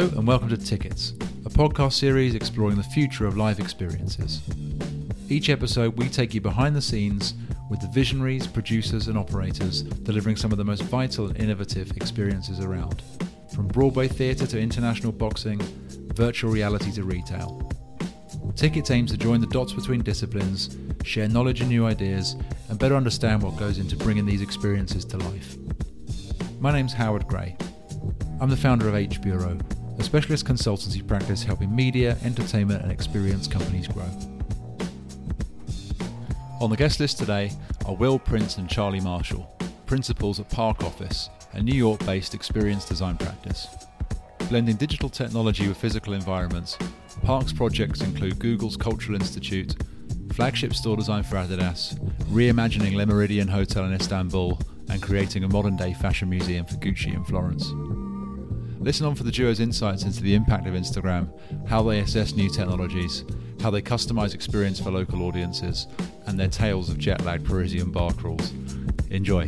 Hello, and welcome to Tickets, a podcast series exploring the future of live experiences. Each episode, we take you behind the scenes with the visionaries, producers, and operators delivering some of the most vital and innovative experiences around. From Broadway theatre to international boxing, virtual reality to retail. Tickets aims to join the dots between disciplines, share knowledge and new ideas, and better understand what goes into bringing these experiences to life. My name's Howard Gray. I'm the founder of H Bureau, a specialist consultancy practice helping media, entertainment, and experience companies grow. On the guest list today are Will Prince and Charlie Marshall, principals at Park Office, a New York based experience design practice. Blending digital technology with physical environments, Park's projects include Google's Cultural Institute, flagship store design for Adidas, reimagining Le Méridien Hotel in Istanbul, and creating a modern day fashion museum for Gucci in Florence. Listen on for the duo's insights into the impact of Instagram, how they assess new technologies, how they customize experience for local audiences, and their tales of jet lagged Parisian bar crawls. Enjoy.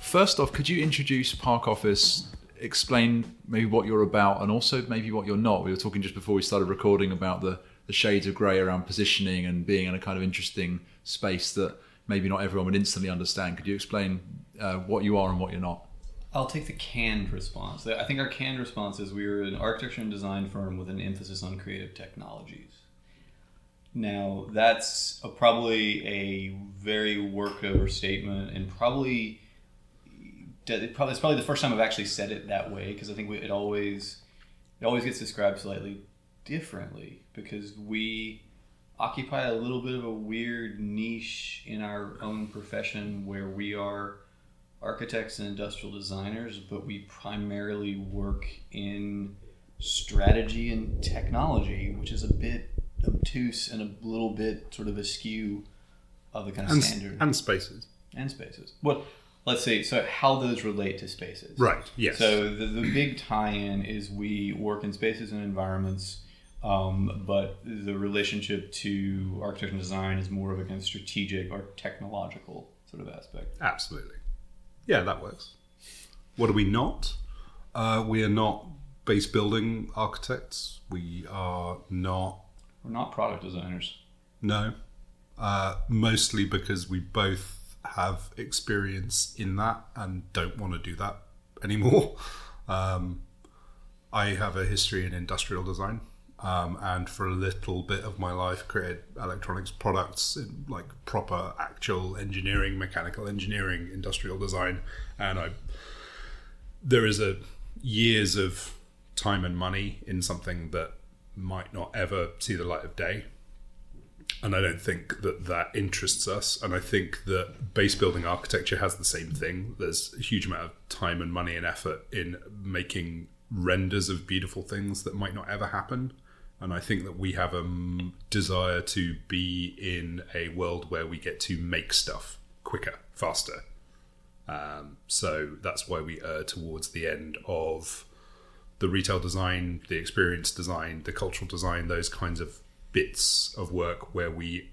First off, could you introduce Park Office, explain maybe what you're about, and also maybe what you're not? We were talking just before we started recording about the, the shades of grey around positioning and being in a kind of interesting space that maybe not everyone would instantly understand. Could you explain uh, what you are and what you're not? I'll take the canned response. I think our canned response is we are an architecture and design firm with an emphasis on creative technologies. Now, that's a, probably a very workover statement and probably it probably it's probably the first time I've actually said it that way because I think we, it always it always gets described slightly differently because we occupy a little bit of a weird niche in our own profession where we are architects and industrial designers, but we primarily work in strategy and technology, which is a bit obtuse and a little bit sort of askew of the kind of and, standard and spaces and spaces. Well, let's see. So how those relate to spaces? Right. Yes. So the, the big tie-in is we work in spaces and environments, um, but the relationship to architecture and design is more of a kind of strategic or technological sort of aspect. Absolutely. Yeah, that works. What are we not? Uh, we are not base building architects. We are not. We're not product designers. No. Uh, mostly because we both have experience in that and don't want to do that anymore. Um, I have a history in industrial design, um, and for a little bit of my life, created electronics products in like proper actual engineering, mechanical engineering, industrial design, and I there is a years of time and money in something that might not ever see the light of day and I don't think that that interests us. And I think that base building architecture has the same thing. There's a huge amount of time and money and effort in making renders of beautiful things that might not ever happen. And I think that we have a desire to be in a world where we get to make stuff quicker, faster. Um, so that's why we err towards the end of the retail design, the experience design, the cultural design, those kinds of bits of work where we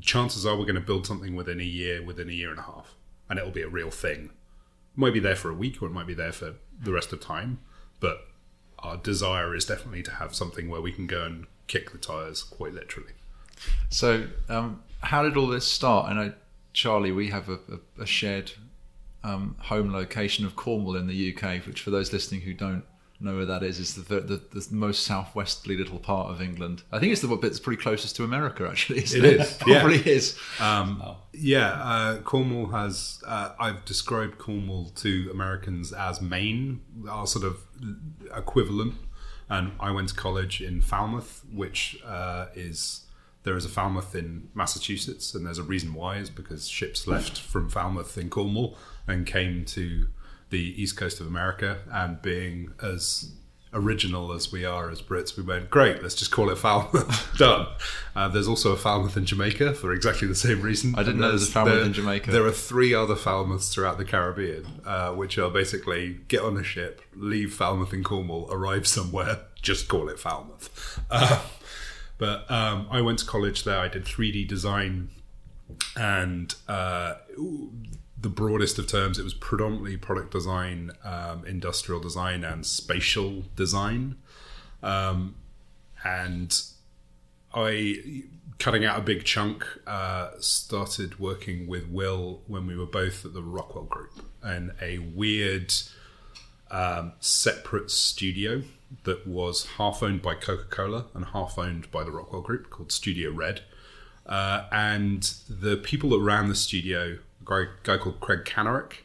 chances are we're going to build something within a year, within a year and a half, and it'll be a real thing. It might be there for a week or it might be there for the rest of time, but our desire is definitely to have something where we can go and kick the tires quite literally. So, um, how did all this start? I know, Charlie, we have a, a, a shared um, home location of Cornwall in the UK, which for those listening who don't know where that is. It's the, the, the most southwesterly little part of England. I think it's the bit that's pretty closest to America, actually. It, it is. Probably yeah. is. Um, oh. Yeah, uh, Cornwall has. Uh, I've described Cornwall to Americans as Maine, our sort of equivalent. And I went to college in Falmouth, which uh, is there is a Falmouth in Massachusetts, and there's a reason why is because ships left from Falmouth in Cornwall and came to the east coast of America and being as original as we are as Brits, we went, great, let's just call it Falmouth. Done. Uh, there's also a Falmouth in Jamaica for exactly the same reason. I didn't know there's a Falmouth there, in Jamaica. There are three other Falmouths throughout the Caribbean, uh, which are basically get on a ship, leave Falmouth in Cornwall, arrive somewhere, just call it Falmouth. Uh, But um, I went to college there. I did 3D design, and uh, the broadest of terms, it was predominantly product design, um, industrial design, and spatial design. Um, and I, cutting out a big chunk, uh, started working with Will when we were both at the Rockwell Group and a weird um, separate studio that was half owned by Coca Cola and half owned by the Rockwell Group called Studio Red. Uh, and the people that ran the studio, guy, guy called Craig Kanarick,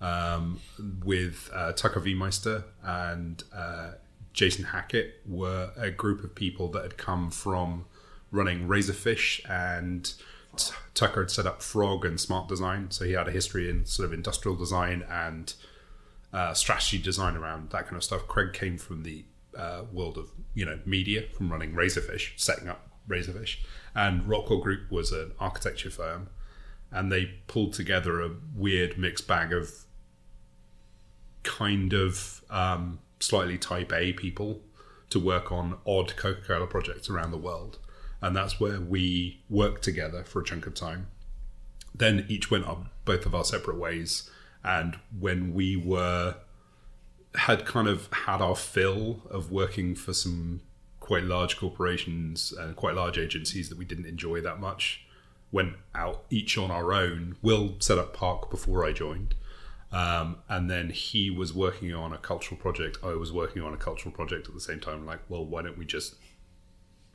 um, with uh, Tucker Viemeister and uh, Jason Hackett, were a group of people that had come from running Razorfish and Tucker had set up Frog and Smart Design, so he had a history in sort of industrial design and uh, strategy design around that kind of stuff. Craig came from the uh, world of you know media, from running Razorfish, setting up Razorfish, and Rockwell Group was an architecture firm, and they pulled together a weird mixed bag of kind of um, slightly Type A people to work on odd Coca Cola projects around the world, and that's where we worked together for a chunk of time. Then each went on both of our separate ways, and when we were had kind of had our fill of working for some quite large corporations and quite large agencies that we didn't enjoy that much. Went out each on our own. Will set up Park before I joined. Um, and then he was working on a cultural project. I was working on a cultural project at the same time. Like, well, why don't we just,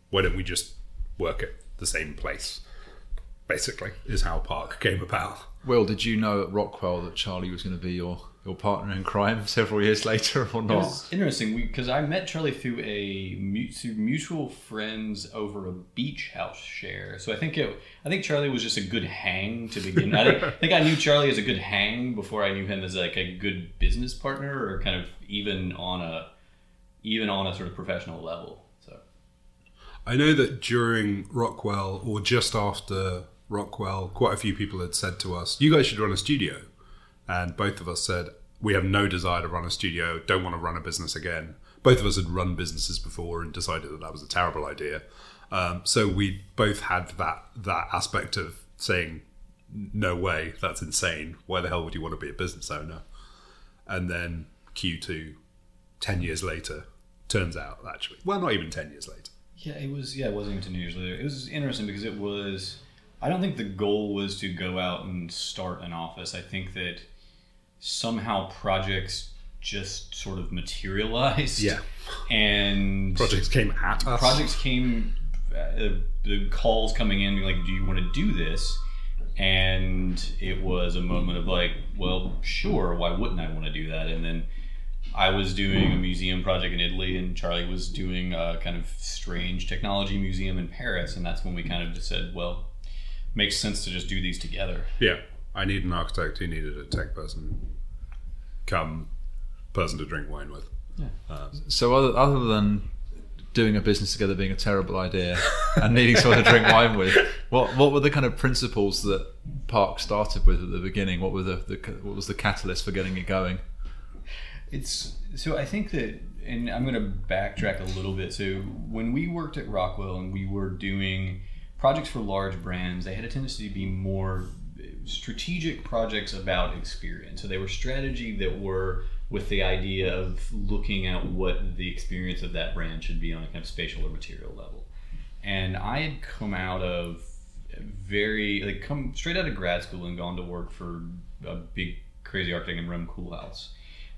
why don't we just work at the same place? Basically, is how Park came about. Will, did you know at Rockwell that Charlie was going to be your your partner in crime several years later or It not? was interesting because I met Charlie through a through mutual friends over a beach house share. So I think it, I think Charlie was just a good hang to begin. I think, I think I knew Charlie as a good hang before I knew him as like a good business partner or kind of even on a even on a sort of professional level. So I know that during Rockwell or just after Rockwell, quite a few people had said to us, "You guys should run a studio," and both of us said, "We have no desire to run a studio. Don't want to run a business again." Both of us had run businesses before and decided that that was a terrible idea. Um, so we both had that that aspect of saying, "No way, that's insane. Why the hell would you want to be a business owner?" And then Q2, ten years later, turns out actually, well, not even ten years later. Yeah, it was. Yeah, it wasn't even ten years later. It was interesting because it was. I don't think the goal was to go out and start an office. I think that somehow projects just sort of materialized. Yeah. and Projects came at us. projects came. Uh, the calls coming in, like, "Do you want to do this?" And it was a moment of like, "Well, sure. Why wouldn't I want to do that?" And then I was doing a museum project in Italy, and Charlie was doing a kind of strange technology museum in Paris, and that's when we kind of just said, "Well, makes sense to just do these together." Yeah, I need an architect who needed a tech person. Come, person to drink wine with. Yeah. Um, so other, other than doing a business together being a terrible idea and needing someone to drink wine with, what what were the kind of principles that Park started with at the beginning? What were the, the what was the catalyst for getting it going? It's so I think that, and I'm going to backtrack a little bit. So when we worked at Rockwell and we were doing projects for large brands, they had a tendency to be more strategic projects about experience. So they were strategy that were with the idea of looking at what the experience of that brand should be on a kind of spatial or material level. And I had come out of very like come straight out of grad school and gone to work for a big crazy architect in Rem Koolhaas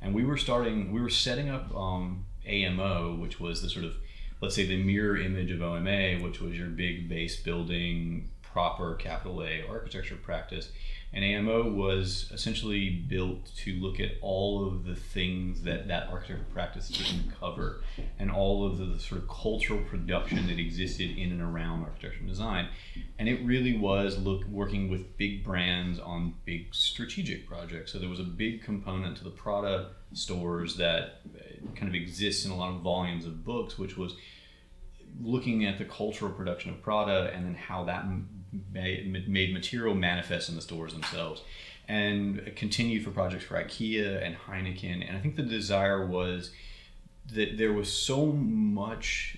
and we were starting we were setting up um, AMO which was the sort of let's say the mirror image of OMA which was your big base building proper capital A architecture practice. And AMO was essentially built to look at all of the things that that architecture practice didn't cover and all of the sort of cultural production that existed in and around architecture and design. And it really was look working with big brands on big strategic projects. So there was a big component to the Prada stores that uh, kind of exists in a lot of volumes of books which was looking at the cultural production of Prada and then how that made, made material manifest in the stores themselves and continued for projects for IKEA and Heineken. And I think the desire was that there was so much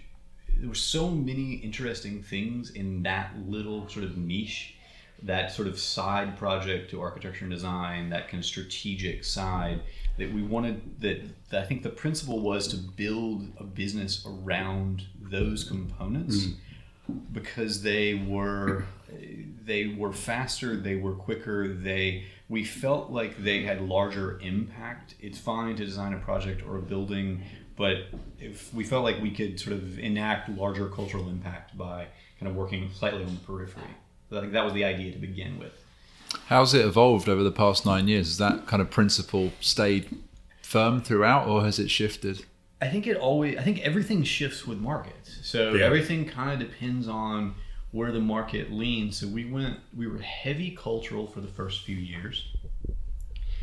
there were so many interesting things in that little sort of niche, that sort of side project to architecture and design, that kind of strategic side that we wanted that, that I think the principle was to build a business around those components mm-hmm. because they were they were faster, they were quicker, they we felt like they had larger impact. It's fine to design a project or a building, but if we felt like we could sort of enact larger cultural impact by kind of working slightly on the periphery. So I think that was the idea to begin with. How's it evolved over the past nine years? Has that kind of principle stayed firm throughout, or has it shifted? I think it always. I think everything shifts with markets. So Yeah. everything kind of depends on where the market leans. So we went. We were heavy cultural for the first few years.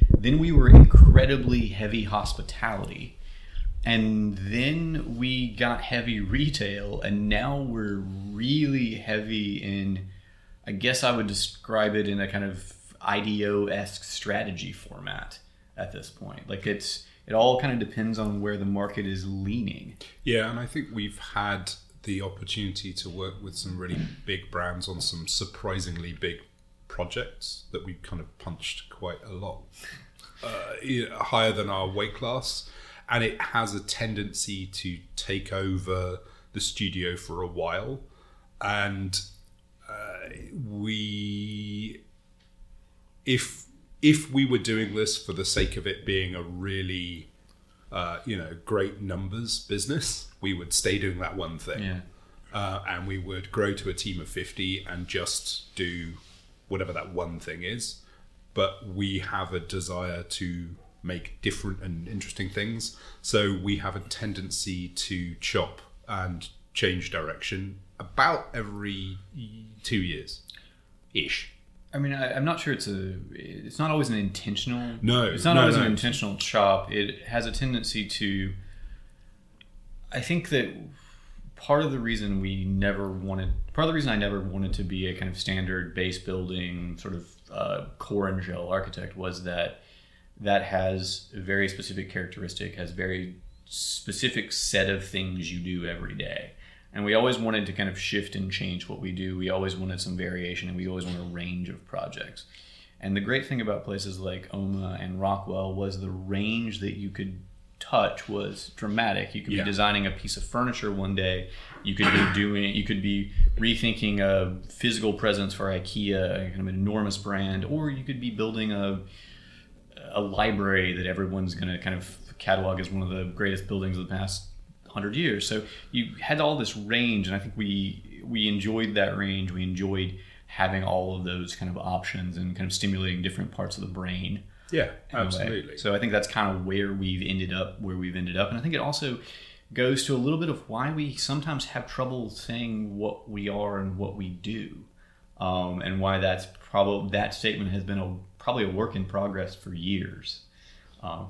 Then we were incredibly heavy hospitality. And then we got heavy retail, and now we're really heavy in. I guess I would describe it in a kind of IDEO esque strategy format at this point. Like it's it all kind of depends on where the market is leaning. Yeah, and I think we've had the opportunity to work with some really big brands on some surprisingly big projects that we've kind of punched quite a lot uh, higher than our weight class. And it has a tendency to take over the studio for a while. And uh, we, if if we were doing this for the sake of it being a really uh, you know, great numbers business, we would stay doing that one thing. Yeah. Uh, and we would grow to a team of 50 and just do whatever that one thing is. But we have a desire to make different and interesting things. So we have a tendency to chop and change direction about every two years ish. I mean, I, I'm not sure it's a. It's not always an intentional. No, it's not no, always no. an intentional chop. It has a tendency to. I think that part of the reason we never wanted, part of the reason I never wanted to be a kind of standard base building sort of uh, core and shell architect was that that has a very specific characteristic, has very specific set of things you do every day. And we always wanted to kind of shift and change what we do. We always wanted some variation and we always wanted a range of projects. And the great thing about places like Oma and Rockwell was the range that you could touch was dramatic. You could Yeah. be designing a piece of furniture one day. You could be doing you could be rethinking a physical presence for IKEA, kind of an enormous brand, or you could be building a a library that everyone's going to kind of catalog as one of the greatest buildings of the past hundred years. So you had all this range, and I think we we enjoyed that range. We enjoyed having all of those kind of options and kind of stimulating different parts of the brain. Yeah, in a way. absolutely. So I think that's kind of where we've ended up, where we've ended up, and I think it also goes to a little bit of why we sometimes have trouble saying what we are and what we do, um, and why that's probably that statement has been a probably a work in progress for years. Um,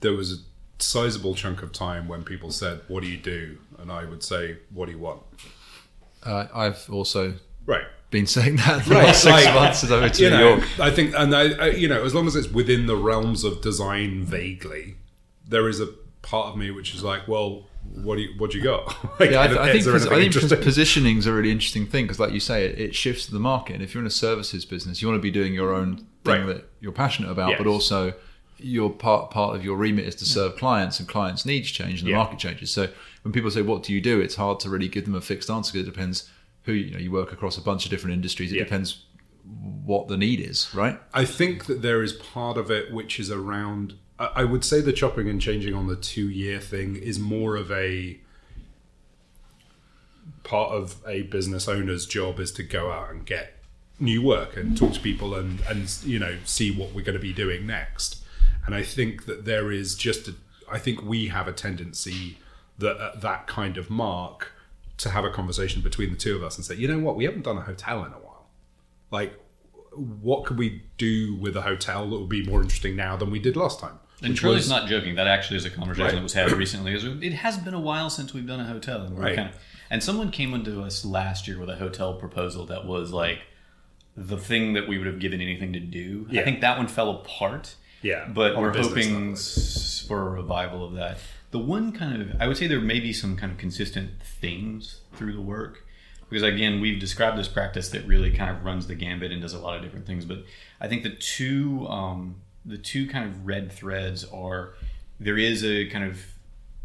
there was a sizable chunk of time when people said, "What do you do?" and I would say, "What do you want?" Uh, I've also Right. been saying that the Right, last six like, months since I went to New know, York. I think, and I, I, you know, as long as it's within the realms of design vaguely, there is a part of me which is like, well, what do you, what do you got? like, Yeah, I, th- I think, pos- I think positioning is a really interesting thing because, like you say, it, it shifts the market. And if you're in a services business, you want to be doing your own thing Right. that you're passionate about, but also your part part of your remit is to mm. serve clients, and clients' needs change, and the Yeah. market changes. So when people say, "What do you do?" it's hard to really give them a fixed answer because it depends who you know. You work across a bunch of different industries. It Yeah. depends what the need is, right? I think that there is part of it which is around. I I would say the chopping and changing on the two year thing is more of a part of a business owner's job is to go out and get new work and talk to people and and you know see what we're going to be doing next. And I think that there is just a, I think we have a tendency that at that kind of mark to have a conversation between the two of us and say, you know what, we haven't done a hotel in a while. Like what could we do with a hotel that would be more interesting now than we did last time? and Which Charlie's was- not joking. That actually is a conversation Right. that was had recently. It has been a while since we've done a hotel, and we're Right. kind of. And someone came into us last year with a hotel proposal that was like the thing that we would have given anything to do. I think that one fell apart. Yeah, but we're hoping s- for a revival of that. the one kind of I would say there may be some kind of consistent themes through the work because again we've described this practice that really kind of runs the gambit and does a lot of different things. But I think the two um, the two kind of red threads are there is a kind of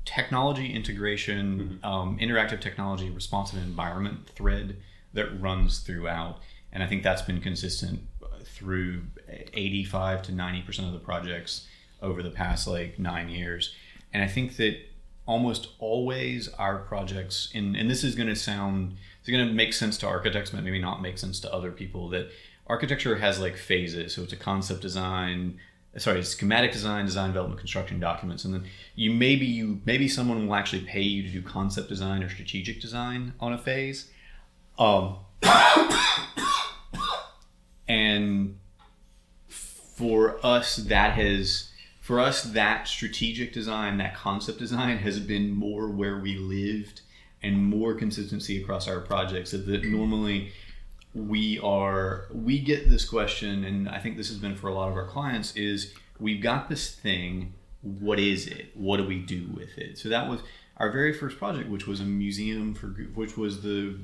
technology integration, um, interactive technology, responsive environment thread that runs throughout, and I think that's been consistent through 85 to 90 percent of the projects over the past like nine years, and I think that almost always our projects, and, and this is going to sound, it's going to make sense to architects, but maybe not make sense to other people. That architecture has like phases, so it's a concept design, sorry, schematic design, design development, construction documents, and then you maybe you maybe someone will actually pay you to do concept design or strategic design on a phase. Um, and for us, that has for us that strategic design, that concept design has been more where we lived and more consistency across our projects. So that normally we are we get this question, and I think this has been for a lot of our clients is we've got this thing. What is it? What do we do with it? So that was our very first project, which was a museum for which was the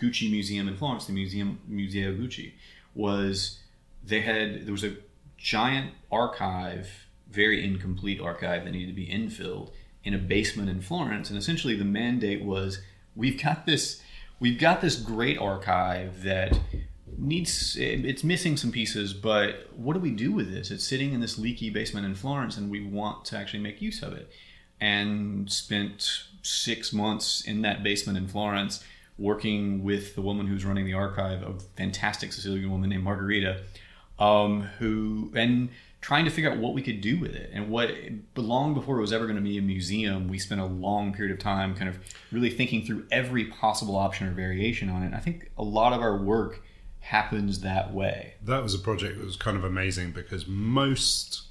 Gucci Museum in Florence, the Museum Museo Gucci, was they had there was a giant archive, very incomplete archive that needed to be infilled in a basement in Florence, and essentially the mandate was we've got this we've got this great archive that needs it's missing some pieces but what do we do with this? It's sitting in this leaky basement in florence and we want to actually make use of it. And spent six months in that basement in florence working with the woman who's running the archive, a fantastic Sicilian woman named Margarita, um, who and trying to figure out what we could do with it and what long before it was ever going to be a museum we spent a long period of time kind of really thinking through every possible option or variation on it and i think a lot of our work happens that way That was a project that was kind of amazing because most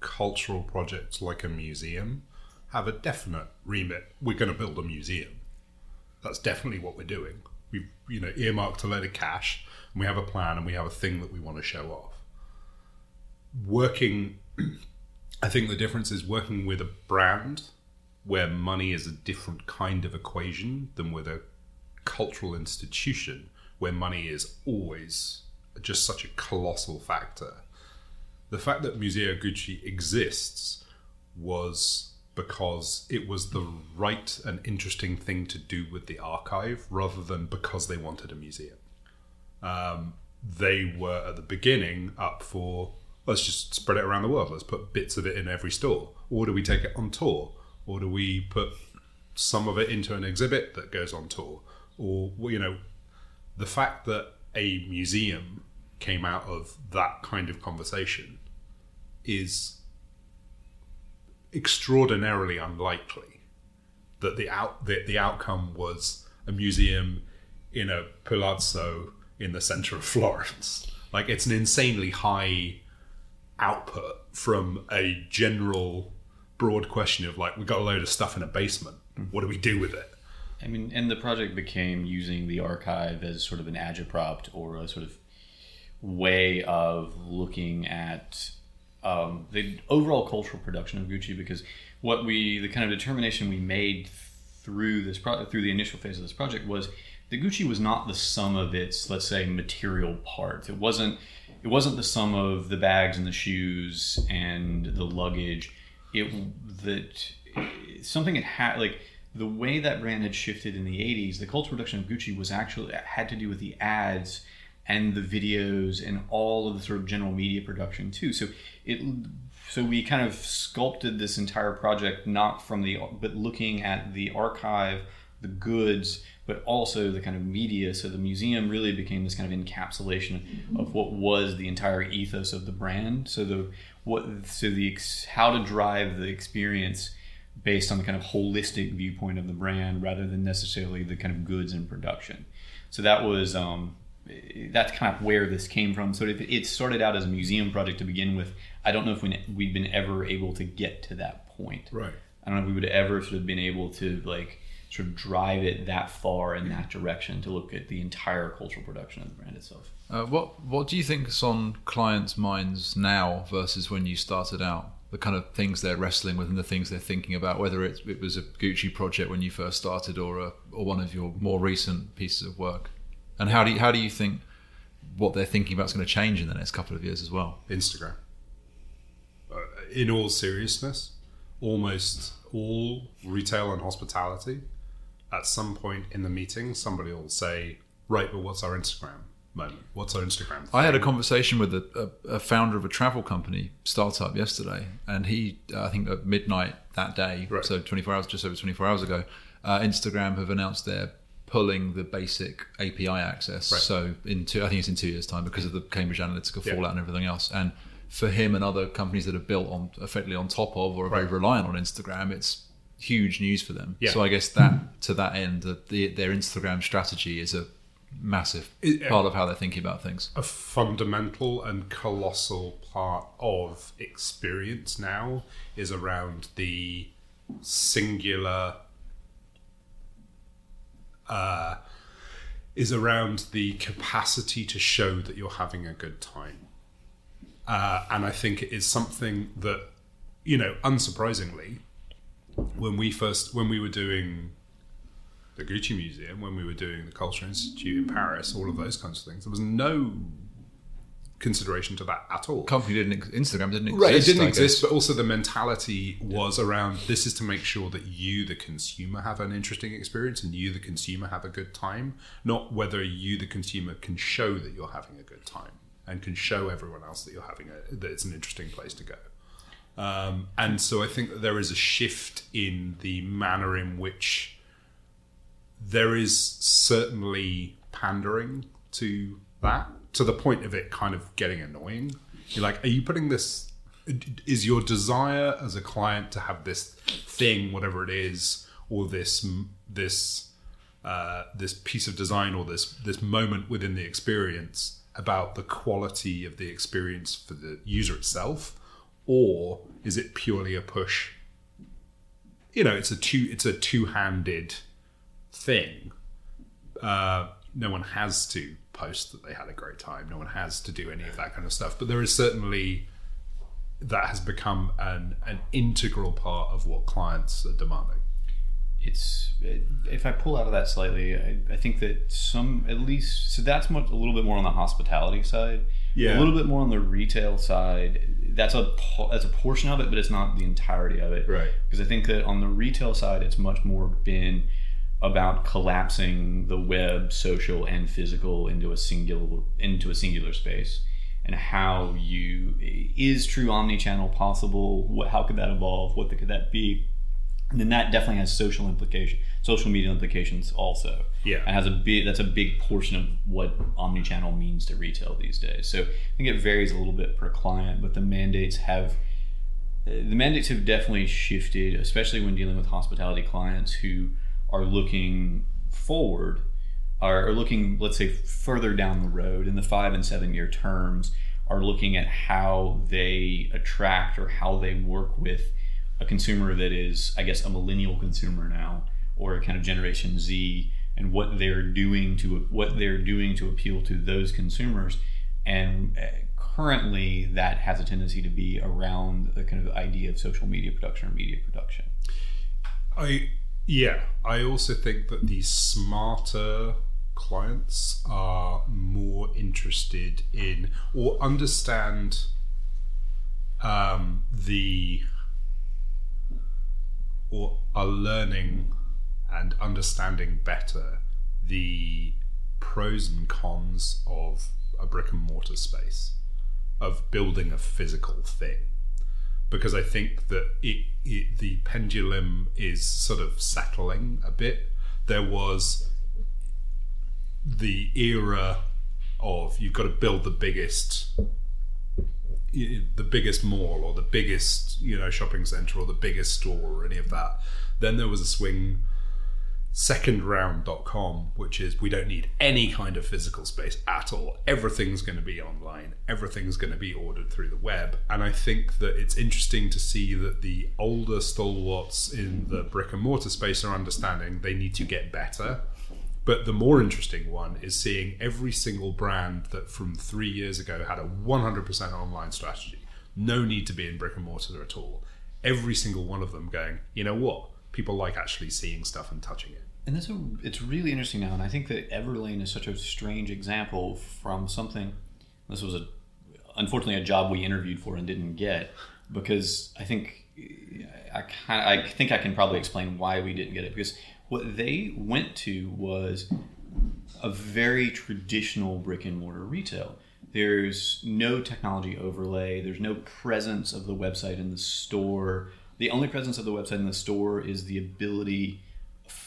cultural projects, like a museum, have a definite remit. We're going to build a museum. That's definitely what we're doing. We've you know earmarked a load of cash, and we have a plan, and we have a thing that we want to show off. Working, I think the difference is working with a brand where money is a different kind of equation than with a cultural institution where money is always just such a colossal factor. The fact that Museo Gucci exists was because it was the right and interesting thing to do with the archive rather than because they wanted a museum. Um, they were at the beginning up for let's just spread it around the world, let's put bits of it in every store, or do we take it on tour, or do we put some of it into an exhibit that goes on tour, or you know, the fact that a museum came out of that kind of conversation is extraordinarily unlikely that the out the, the outcome was a museum in a palazzo in the center of Florence. Like it's an insanely high output from a general broad question of like we got a load of stuff in a basement. What do we do with it? I mean, and the project became using the archive as sort of an agitprop or a sort of way of looking at um, the overall cultural production of Gucci. Because what we, the kind of determination we made through this pro- through the initial phase of this project was that Gucci was not the sum of its, let's say, material parts. It wasn't. It wasn't the sum of the bags and the shoes and the luggage. It that something had had like the way that brand had shifted in the 80s the cultural production of gucci was actually had to do with the ads and the videos and all of the sort of general media production too so it so we kind of sculpted this entire project not from the but looking at the archive the goods but also the kind of media so the museum really became this kind of encapsulation of what was the entire ethos of the brand so the what so the how to drive the experience based on the kind of holistic viewpoint of the brand rather than necessarily the kind of goods in production. So that was um, that's kind of where this came from. So it, it started out as a museum project to begin with. I don't know if we, we've been ever able to get to that point. Right. I don't know if we would ever sort of been able to like sort of drive it that far in that direction to look at the entire cultural production of the brand itself. Uh, what What do you think is on clients' minds now versus when you started out? the kind of things they're wrestling with and the things they're thinking about, whether it, it was a Gucci project when you first started or a, or one of your more recent pieces of work? And how do you, how do you think what they're thinking about is going to change in the next couple of years as well? Instagram. Uh, in all seriousness, almost all retail and hospitality, at some point in the meeting, somebody will say, "Right, but what's our Instagram moment? What's our Instagram?" I had a conversation with a, a, a founder of a travel company startup yesterday, and he, uh, I think at midnight that day, Right. so 24 hours, just over 24 hours ago, uh, Instagram have announced they're pulling the basic API access. Right. So in two, I think it's in two years' time because of the Cambridge Analytica Yeah. fallout and everything else. And for him and other companies that are built on effectively on top of or are very reliant on Instagram, it's huge news for them. Yeah. So I guess that to that end, the, the, their Instagram strategy is a massive part of how they're thinking about things. a fundamental and colossal part of experience now is around the singular uh, is around the capacity to show that you're having a good time uh, and i think it is something that you know unsurprisingly when we first when we were doing the Gucci Museum, when we were doing the Culture Institute in Paris, all of those kinds of things, there was no consideration to that at all. company didn't ex- Instagram didn't exist. Right, it didn't I exist, guess. but also the mentality was around this is to make sure that you, the consumer, have an interesting experience and you, the consumer, have a good time, not whether you, the consumer, can show that you're having a good time and can show everyone else that you're having a that it's an interesting place to go. Um, and so I think that there is a shift in the manner in which there is certainly pandering to that to the point of it kind of getting annoying. You're like, are you putting this? Is your desire as a client to have this thing, whatever it is, or this this uh, this piece of design or this this moment within the experience about the quality of the experience for the user itself, or is it purely a push? You know, it's a two it's a two handed thing. Uh, no one has to post that they had a great time. No one has to do any of that kind of stuff. But there is certainly that has become an an integral part of what clients are demanding. it's if I pull out of that slightly, I, I think that some at least so that's much a little bit more on the hospitality side. Yeah. a little bit more on the retail side. That's a that's a portion of it, but it's not the entirety of it. Right. Because I think that on the retail side, it's much more been about collapsing the web, social, and physical into a singular into a singular space, and how you is true omni-channel possible? What, how could that evolve? What could that be? And then that definitely has social implication, social media implications also. Yeah. and has a big that's a big portion of what omni-channel means to retail these days. So I think it varies a little bit per client, but the mandates have the mandates have definitely shifted, especially when dealing with hospitality clients who are looking forward, are, are looking, let's say, further down the road in the five and seven year terms, are looking at how they attract or how they work with a consumer that is, I guess, a millennial consumer now, or a kind of Generation Z, and what they're doing to what they're doing to appeal to those consumers. And uh, currently, that has a tendency to be around the kind of idea of social media production or media production. I yeah. I also think that the smarter clients are more interested in or understand um, the or are learning and understanding better the pros and cons of a brick and mortar space of building a physical thing because I think that it, it the pendulum is sort of settling a bit. There was the era of you've got to build the biggest the biggest mall or the biggest you know shopping center or the biggest store or any of that then there was a swing. secondround.com which is we don't need any kind of physical space at all. Everything's going to be online. Everything's going to be ordered through the web. And i think that it's interesting to see that the older stalwarts in the brick and mortar space are understanding they need to get better but the more interesting one is seeing every single brand that from three years ago had a 100% online strategy no need to be in brick and mortar at all. Every single one of them going, you know what? People like actually seeing stuff and touching it. And this it's really interesting now, and I think that Everlane is such a strange example from something. This was a unfortunately a job we interviewed for and didn't get because I think I I think I can probably explain why we didn't get it because what they went to was a very traditional brick and mortar retail. There's no technology overlay. There's no presence of the website in the store. The only presence of the website in the store is the ability,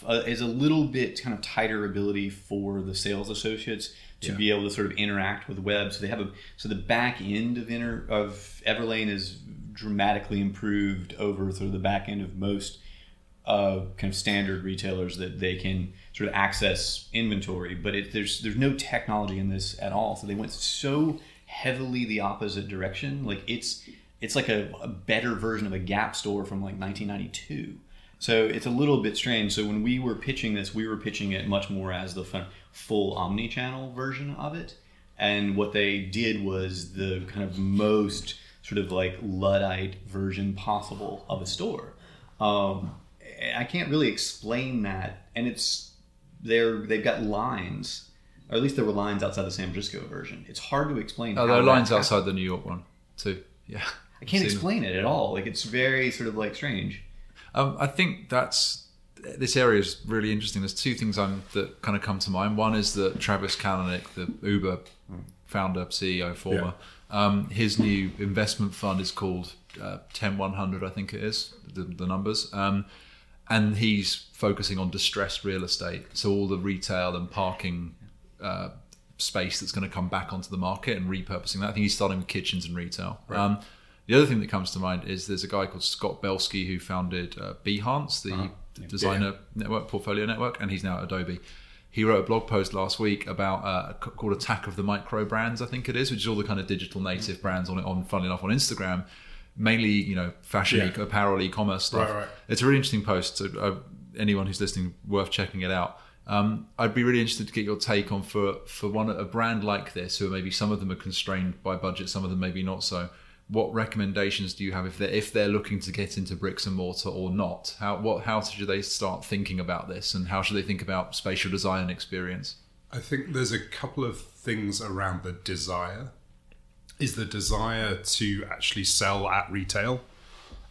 uh, is a little bit kind of tighter ability for the sales associates to yeah. be able to sort of interact with the web. So they have a so the back end of inter of Everlane is dramatically improved over sort of the back end of most uh, kind of standard retailers that they can sort of access inventory. But it, there's there's no technology in this at all. So they went so heavily the opposite direction. Like it's it's like a, a better version of a Gap store from like 1992. So it's a little bit strange. So when we were pitching this, we were pitching it much more as the full omni-channel version of it. And what they did was the kind of most sort of like luddite version possible of a store. Um, I can't really explain that, and it's they're they've got lines, or at least there were lines outside the San Francisco version. It's hard to explain. Oh, there are lines outside the New York one too. Yeah, I can't explain it. it at all. Like it's very sort of like strange. Um, I think that's this area is really interesting. There's two things I'm, that kind of come to mind. One is that Travis Kalanick, the Uber founder, CEO, former, yeah. um, his new investment fund is called uh, 10100, I think it is, the, the numbers. Um, and he's focusing on distressed real estate. So all the retail and parking uh, space that's going to come back onto the market and repurposing that. I think he's starting with kitchens and retail. Right. Um, the other thing that comes to mind is there's a guy called Scott Belsky who founded uh, Behance, the uh-huh. designer yeah. network, portfolio network, and he's now at Adobe. He wrote a blog post last week about uh, called "Attack of the Micro Brands," I think it is, which is all the kind of digital native brands on it. On, funnily enough, on Instagram, mainly you know fashion, yeah. apparel, e-commerce stuff. Right, right. It's a really interesting post. So uh, anyone who's listening, worth checking it out. Um, I'd be really interested to get your take on for for one a brand like this, who maybe some of them are constrained by budget, some of them maybe not so. What recommendations do you have if they're if they're looking to get into bricks and mortar or not? How what how should they start thinking about this, and how should they think about spatial design and experience? I think there's a couple of things around the desire is the desire to actually sell at retail,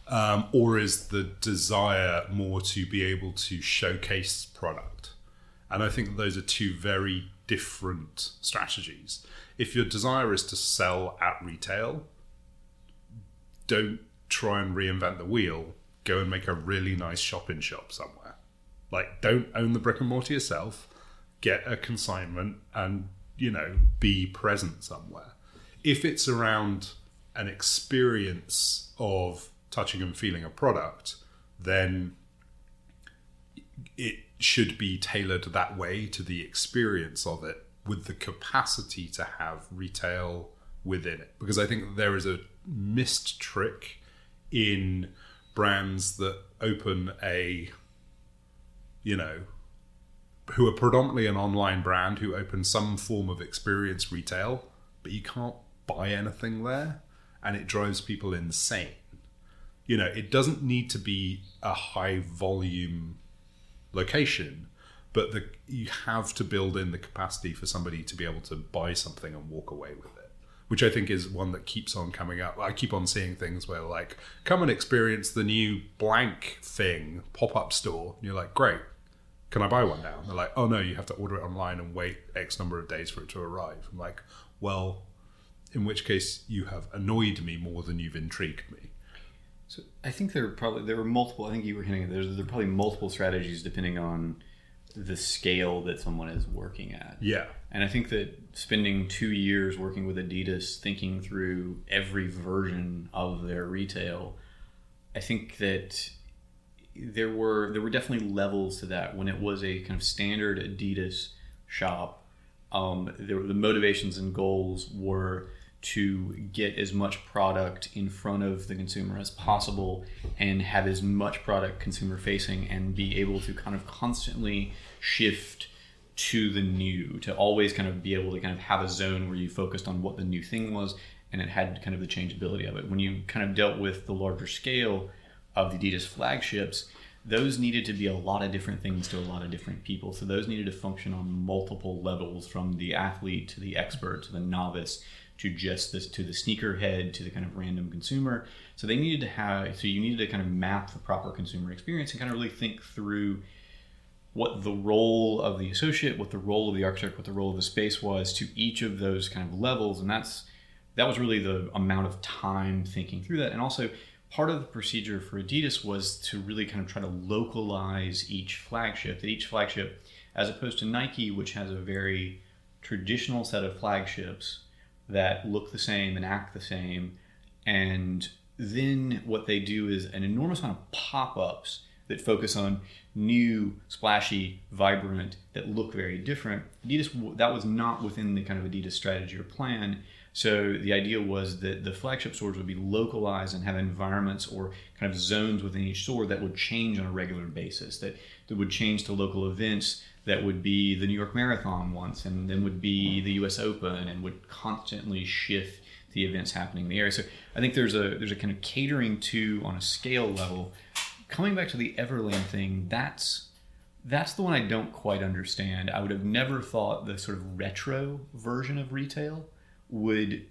um, or is the desire more to be able to showcase product? And I think those are two very different strategies. If your desire is to sell at retail, don't try and reinvent the wheel. Go and make a really nice shop in shop somewhere. Like, don't own the brick and mortar yourself. Get a consignment and, you know, be present somewhere if it's around an experience of touching and feeling a product, then it should be tailored that way to the experience of it with the capacity to have retail within it. Because I think there is a missed trick in brands that open a, you know, who are predominantly an online brand who open some form of experience retail, but you can't buy anything there and it drives people insane. You know, it doesn't need to be a high volume location, but the, you have to build in the capacity for somebody to be able to buy something and walk away with it, which I think is one that keeps on coming up. I keep on seeing things where, like, come and experience the new blank thing pop up store. And you're like, great, can I buy one now? And they're like, oh no, you have to order it online and wait X number of days for it to arrive. I'm like, well, in which case you have annoyed me more than you've intrigued me. So I think there are probably there were multiple. I think you were hinting there's there are probably multiple strategies depending on the scale that someone is working at. Yeah. And I think that spending two years working with Adidas, thinking through every version of their retail, I think that there were there were definitely levels to that. When it was a kind of standard Adidas shop, um, there, the motivations and goals were to get as much product in front of the consumer as possible and have as much product consumer facing and be able to kind of constantly shift to the new to always kind of be able to kind of have a zone where you focused on what the new thing was and it had kind of the changeability of it. When you kind of dealt with the larger scale of the Adidas flagships, those needed to be a lot of different things to a lot of different people. So those needed to function on multiple levels, from the athlete to the expert to the novice to just this to the sneakerhead to the kind of random consumer. So they needed to have so you needed to kind of map the proper consumer experience and kind of really think through what the role of the associate, what the role of the architect, what the role of the space was to each of those kind of levels, and that's that was really the amount of time thinking through that, and also part of the procedure for Adidas was to really kind of try to localize each flagship. That each flagship, as opposed to Nike, which has a very traditional set of flagships that look the same and act the same, and then what they do is an enormous amount of pop-ups that focus on new, splashy, vibrant, that look very different. Adidas that was not within the kind of Adidas strategy or plan. So the idea was that the flagship stores would be localized and have environments or kind of zones within each store that would change on a regular basis. That that would change to local events that would be the New York Marathon once, and then would be the U.S. Open, and would constantly shift the events happening in the area. So I think there's a there's a kind of catering to on a scale level. Coming back to the Everlane thing, that's that's the one I don't quite understand. I would have never thought the sort of retro version of retail would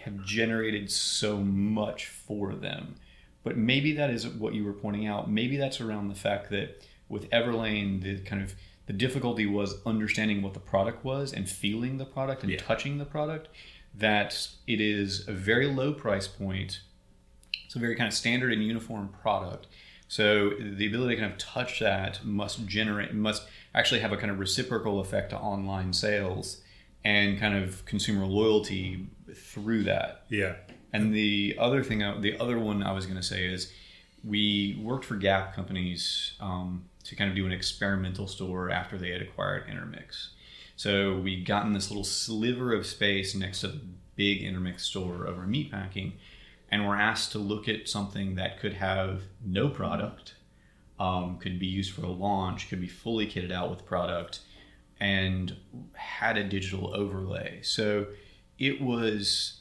have generated so much for them. But maybe that is what you were pointing out. Maybe that's around the fact that with Everlane, the kind of the difficulty was understanding what the product was and feeling the product and Yeah. touching the product. That it is a very low price point. It's a very kind of standard and uniform product. So the ability to kind of touch that must generate must actually have a kind of reciprocal effect to online sales and kind of consumer loyalty through that. Yeah. And the other thing, I, the other one I was going to say is, we worked for Gap companies um, to kind of do an experimental store after they had acquired Intermix. So we'd gotten this little sliver of space next to the big Intermix store over meatpacking, and we're asked to look at something that could have no product, um, could be used for a launch, could be fully kitted out with product, and had a digital overlay. So it was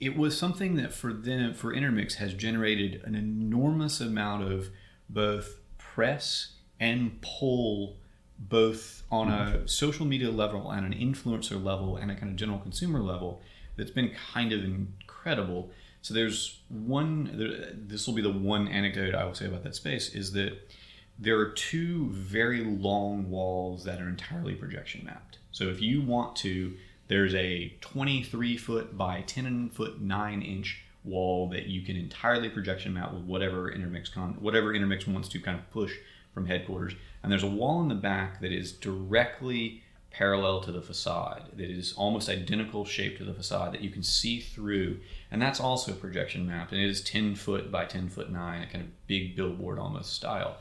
it was something that for them for Intermix has generated an enormous amount of both press and pull both on a mm-hmm. social media level and an influencer level and a kind of general consumer level that's been kind of incredible. So there's one this will be the one anecdote I will say about that space is that there are two very long walls that are entirely projection mapped. So if you want to, there's a 23 foot by 10 foot 9 inch wall that you can entirely projection map with whatever intermix con whatever intermix wants to kind of push from headquarters. And there's a wall in the back that is directly parallel to the facade that is almost identical shape to the facade that you can see through and that's also projection mapped and it is 10 foot by 10 foot 9 a kind of big billboard almost style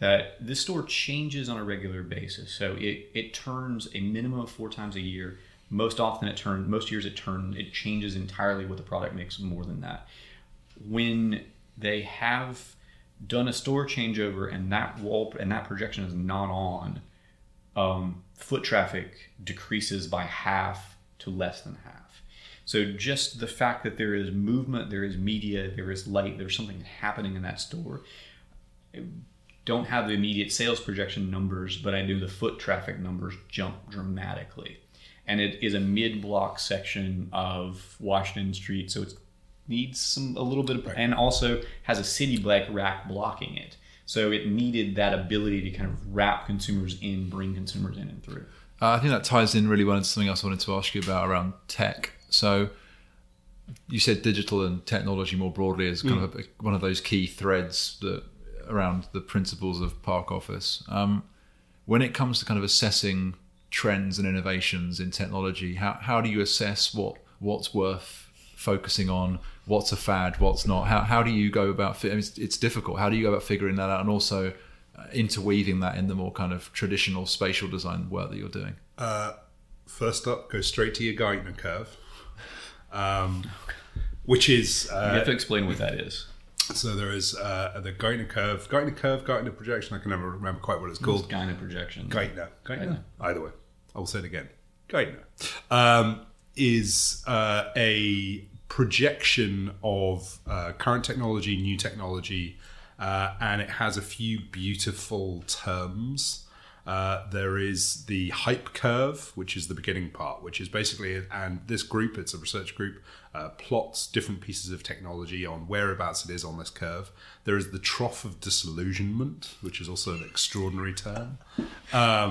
that this store changes on a regular basis. So it, it turns a minimum of four times a year. Most often it turns, most years it turns, it changes entirely what the product makes more than that. When they have done a store changeover and that wall and that projection is not on, um, foot traffic decreases by half to less than half. So just the fact that there is movement, there is media, there is light, there's something happening in that store don't have the immediate sales projection numbers, but I knew the foot traffic numbers jump dramatically. And it is a mid-block section of Washington Street, so it needs some a little bit of, and also has a city black rack blocking it. So it needed that ability to kind of wrap consumers in, bring consumers in and through. Uh, I think that ties in really well into something else I wanted to ask you about around tech. So you said digital and technology more broadly is kind of a, one of those key threads that around the principles of Park Office. Um, when it comes to kind of assessing trends and innovations in technology, how, how do you assess what what's worth focusing on, what's a fad, what's not? How, how do you go about? I mean, it's, it's difficult. How do you go about figuring that out, and also uh, interweaving that in the more kind of traditional spatial design work that you're doing? Uh, first up, go straight to your Gartner curve, um, which is You uh, have to explain what that is. so there is uh, the Gartner curve, Gartner curve, Gartner projection. I can never remember quite what it's called. Gyna projection. Gartner, Gartner. Gartner. Either way, I'll say it again. Gartner um, is uh, a projection of uh, current technology, new technology, uh, and it has a few beautiful terms. Uh, there is the hype curve, which is the beginning part, which is basically, and this group, it's a research group, uh, plots different pieces of technology on whereabouts it is on this curve. There is the trough of disillusionment, which is also an extraordinary term.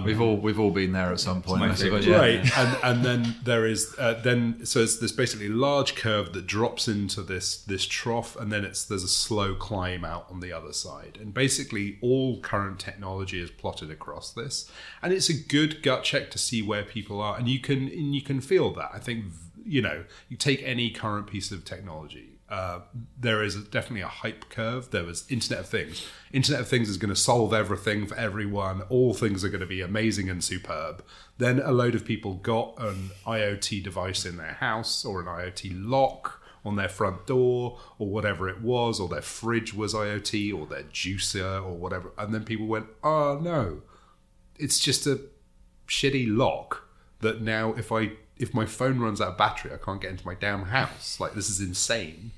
We've all we've all been there at some point. I suppose, yeah. right and and then there is uh, then so it's this basically large curve that drops into this this trough and then it's there's a slow climb out on the other side and basically all current technology is plotted across this and it's a good gut check to see where people are and you can and you can feel that i think you know you take any current piece of technology uh, there is definitely a hype curve. There was Internet of Things. Internet of Things is going to solve everything for everyone. All things are going to be amazing and superb. Then a load of people got an IoT device in their house or an IoT lock on their front door or whatever it was, or their fridge was IoT or their juicer or whatever. And then people went, oh no, it's just a shitty lock that now if I if my phone runs out of battery, I can't get into my damn house. Like this is insane.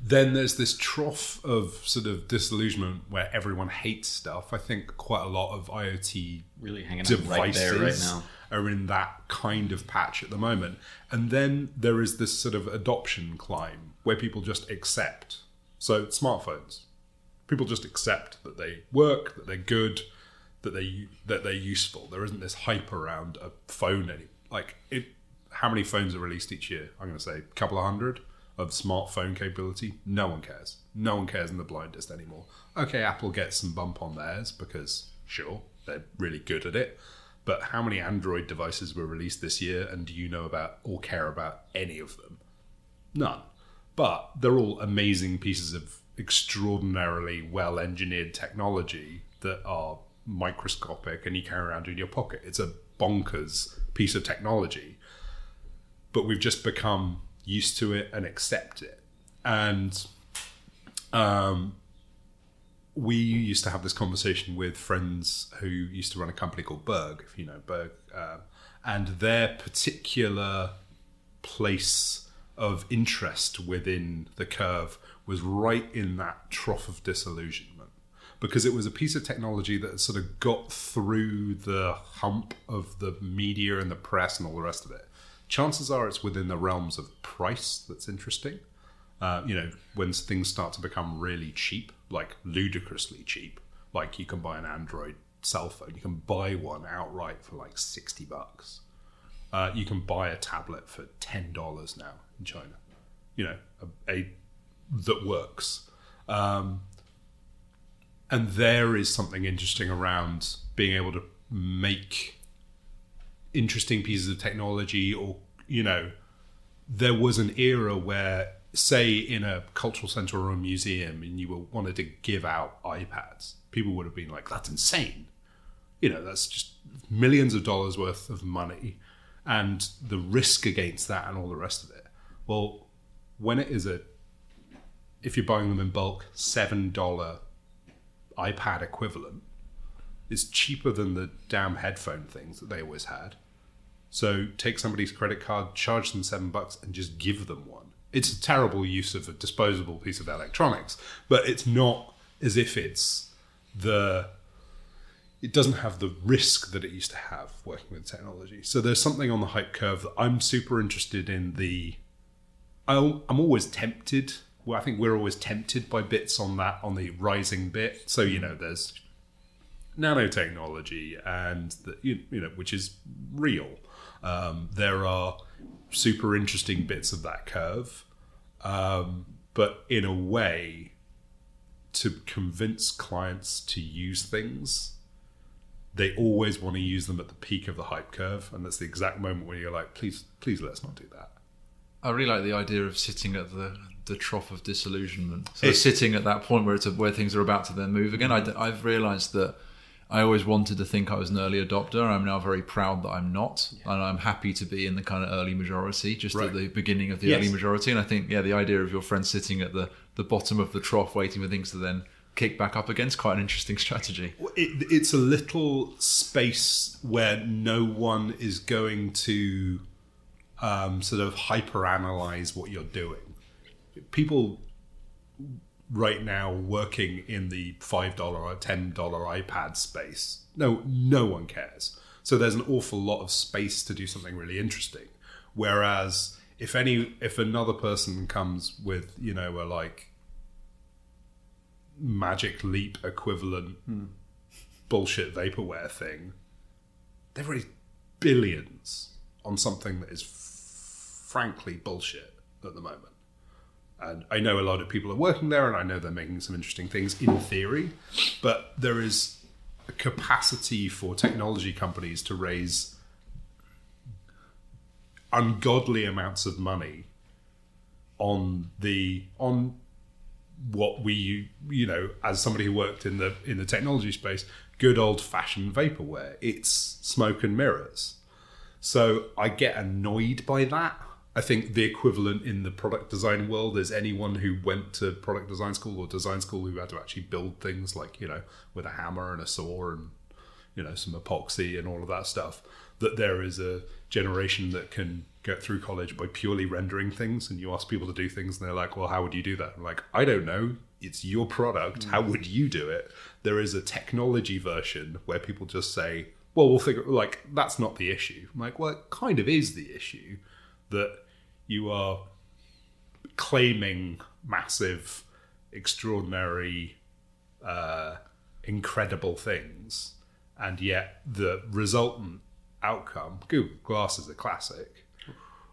Then there's this trough of sort of disillusionment where everyone hates stuff. I think quite a lot of IoT Really hanging out devices right there, right now. are in that kind of patch at the moment. And then there is this sort of adoption climb where people just accept. So smartphones, people just accept that they work, that they're good, that they that they're useful. There isn't this hype around a phone any like it. How many phones are released each year? I'm going to say a couple of hundred of smartphone capability. No one cares. No one cares in the blindest anymore. Okay, Apple gets some bump on theirs because sure they're really good at it. But how many Android devices were released this year, and do you know about or care about any of them? None. But they're all amazing pieces of extraordinarily well engineered technology that are microscopic and you carry around in your pocket. It's a bonkers piece of technology. But we've just become used to it and accept it. And um, we used to have this conversation with friends who used to run a company called Berg, if you know Berg, um, and their particular place of interest within the curve was right in that trough of disillusionment because it was a piece of technology that sort of got through the hump of the media and the press and all the rest of it. Chances are it's within the realms of price that's interesting. Uh, you know, when things start to become really cheap, like ludicrously cheap, like you can buy an Android cell phone, you can buy one outright for like 60 bucks. Uh, you can buy a tablet for ten dollars now in China. You know, a, a that works. Um, and there is something interesting around being able to make interesting pieces of technology, or you know, there was an era where, say, in a cultural center or a museum, and you were, wanted to give out iPads, people would have been like, "That's insane." You know, that's just millions of dollars worth of money and the risk against that and all the rest of it. Well, when it is a, if you're buying them in bulk, seven dollar iPad equivalent, it's cheaper than the damn headphone things that they always had. So take somebody's credit card, charge them seven bucks, and just give them one. It's a terrible use of a disposable piece of electronics, but it's not as if it's the it doesn't have the risk that it used to have working with technology. So there's something on the hype curve that I'm super interested in. The I'll, I'm always tempted. I think we're always tempted by bits on that on the rising bit. So you know, there's nanotechnology, and the, you, you know, which is real. Um, there are super interesting bits of that curve, um, but in a way, to convince clients to use things they always want to use them at the peak of the hype curve, and that's the exact moment where you're like, please, please, let's not do that. I really like the idea of sitting at the the trough of disillusionment. So It- sitting at that point where it's a, where things are about to then move again. I, have realised that I always wanted to think I was an early adopter. I'm now very proud that I'm not, and I'm happy to be in the kind of early majority, just Right. at the beginning of the Yes. early majority. And I think, yeah, the idea of your friend sitting at the the bottom of the trough, waiting for things to then kick back up again, is quite an interesting strategy. It, it's a little space where no one is going to um, sort of hyper analyze what you're doing. People right now working in the five dollar or ten dollar iPad space. No, no one cares. So there's an awful lot of space to do something really interesting. Whereas if any, if another person comes with you know a like Magic Leap equivalent hmm. bullshit vaporware thing, they've raised billions on something that is f- frankly bullshit at the moment. And I know a lot of people are working there, and I know they're making some interesting things in theory, but there is a capacity for technology companies to raise ungodly amounts of money on the on what we you know as somebody who worked in the in the technology space good old fashioned vaporware. It's smoke and mirrors. So i get annoyed by that i think the equivalent in the product design world is anyone who went to product design school or design school who had to actually build things like you know with a hammer and a saw and you know some epoxy and all of that stuff that there is a generation that can get through college by purely rendering things. And you ask people to do things and they're like well how would you do that? I'm like i don't know. It's your product. How would you do it? There is a technology version where people just say well we'll figure like that's not the issue. I'm like well it kind of is the issue that you are claiming massive extraordinary uh, incredible things and yet the resultant outcome google glass is a classic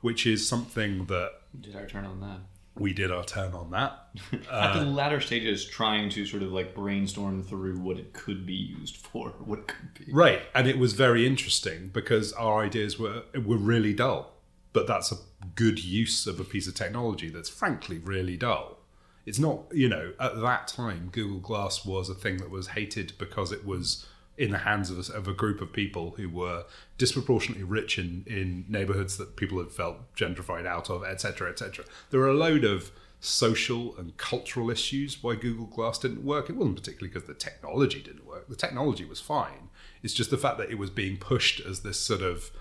which is something that We Did our turn on that. we did our turn on that At the latter stages, trying to sort of like brainstorm through what it could be used for, what it could be. right and it was very interesting because our ideas were were really dull but that's a good use of a piece of technology that's frankly really dull it's not you know at that time google glass was a thing that was hated because it was in the hands of a, of a group of people who were disproportionately rich in, in neighborhoods that people had felt gentrified out of, etc., etc. There are a load of social and cultural issues why Google Glass didn't work. It wasn't particularly because the technology didn't work. The technology was fine. It's just the fact that it was being pushed as this sort of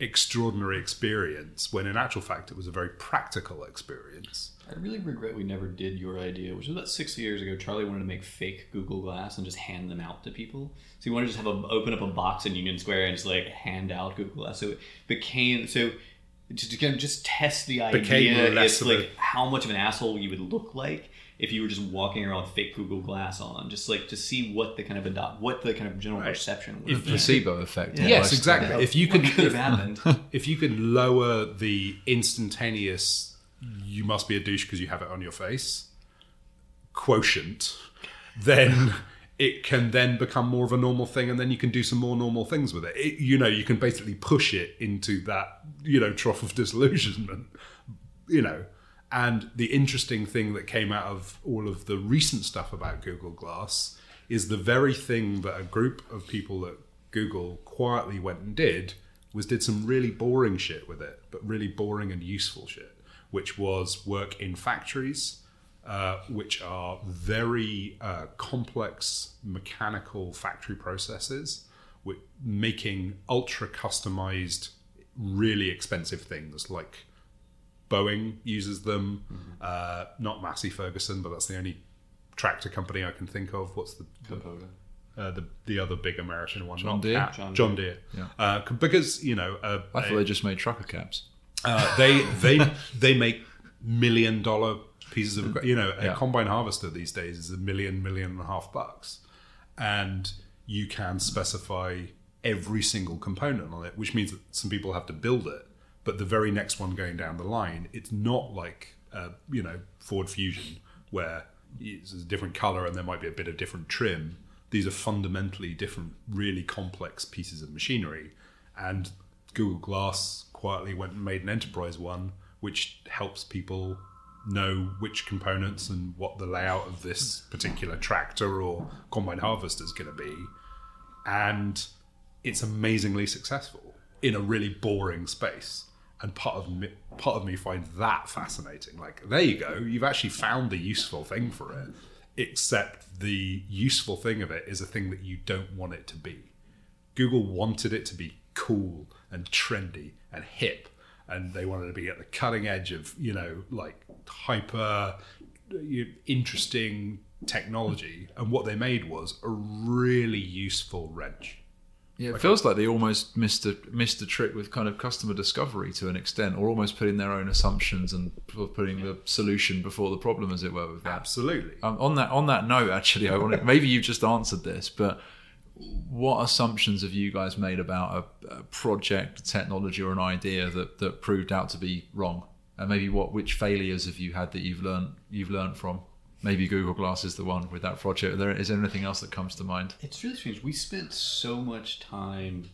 extraordinary experience when in actual fact it was a very practical experience. I really regret we never did your idea, which was about six years ago. Charlie wanted to make fake Google Glass and just hand them out to people. So he wanted to just have a open up a box in Union Square and just like hand out Google Glass. So it became so to, to kind of just test the Became idea. less It's of a- like how much of an asshole you would look like if you were just walking around with fake Google Glass on, just like to see what the kind of adopt, what the kind of general Right. perception The was. placebo effect. Yeah. Yes, almost. exactly. If you what could could have happened? if you can lower the instantaneous you must be a douche because you have it on your face quotient then it can then become more of a normal thing and then you can do some more normal things with it. it you know you can basically push it into that you know trough of disillusionment you know and the interesting thing that came out of all of the recent stuff about Google Glass is the very thing that a group of people at Google quietly went and did was did some really boring shit with it, but really boring and useful shit, which was work in factories, uh, which are very uh, complex mechanical factory processes, with making ultra customized, really expensive things like Boeing uses them. Uh, not Massey Ferguson, but that's the only tractor company I can think of. What's the Kubota. uh, the the other big American one? John not Deere? Cat, John John, Deere. Yeah. Uh, because you know uh, I thought they just made trucker caps. uh, they they they make million dollar pieces of you know a Yeah. combine harvester these days is a million million and a half bucks, and you can specify every single component on it, which means that some people have to build it. But the very next one going down the line, it's not like uh, you know Ford Fusion where it's a different color and there might be a bit of different trim. These are fundamentally different, really complex pieces of machinery, and Google Glass quietly went and made an enterprise one, which helps people know which components and what the layout of this particular tractor or combine harvester is going to be. And it's amazingly successful in a really boring space. And part of me, part of me finds that fascinating. Like, there you go, you've actually found the useful thing for it. Except the useful thing of it is a thing that you don't want it to be. Google wanted it to be cool and trendy and hip. and they wanted to be at the cutting edge of you know like hyper interesting technology, and what they made was a really useful wrench. Yeah, it feels like they almost missed a missed a trick with kind of customer discovery to an extent, or almost putting their own assumptions and putting the solution before the problem, as it were. With that, Absolutely. um, on that on that note, actually, I wanted maybe you've just answered this, but what assumptions have you guys made about a, a project, a technology, or an idea that that proved out to be wrong? And maybe what which failures have you had that you've learned you've learned from? Maybe Google Glass is the one with that project. There is there anything else that comes to mind? It's really strange. We spent so much time.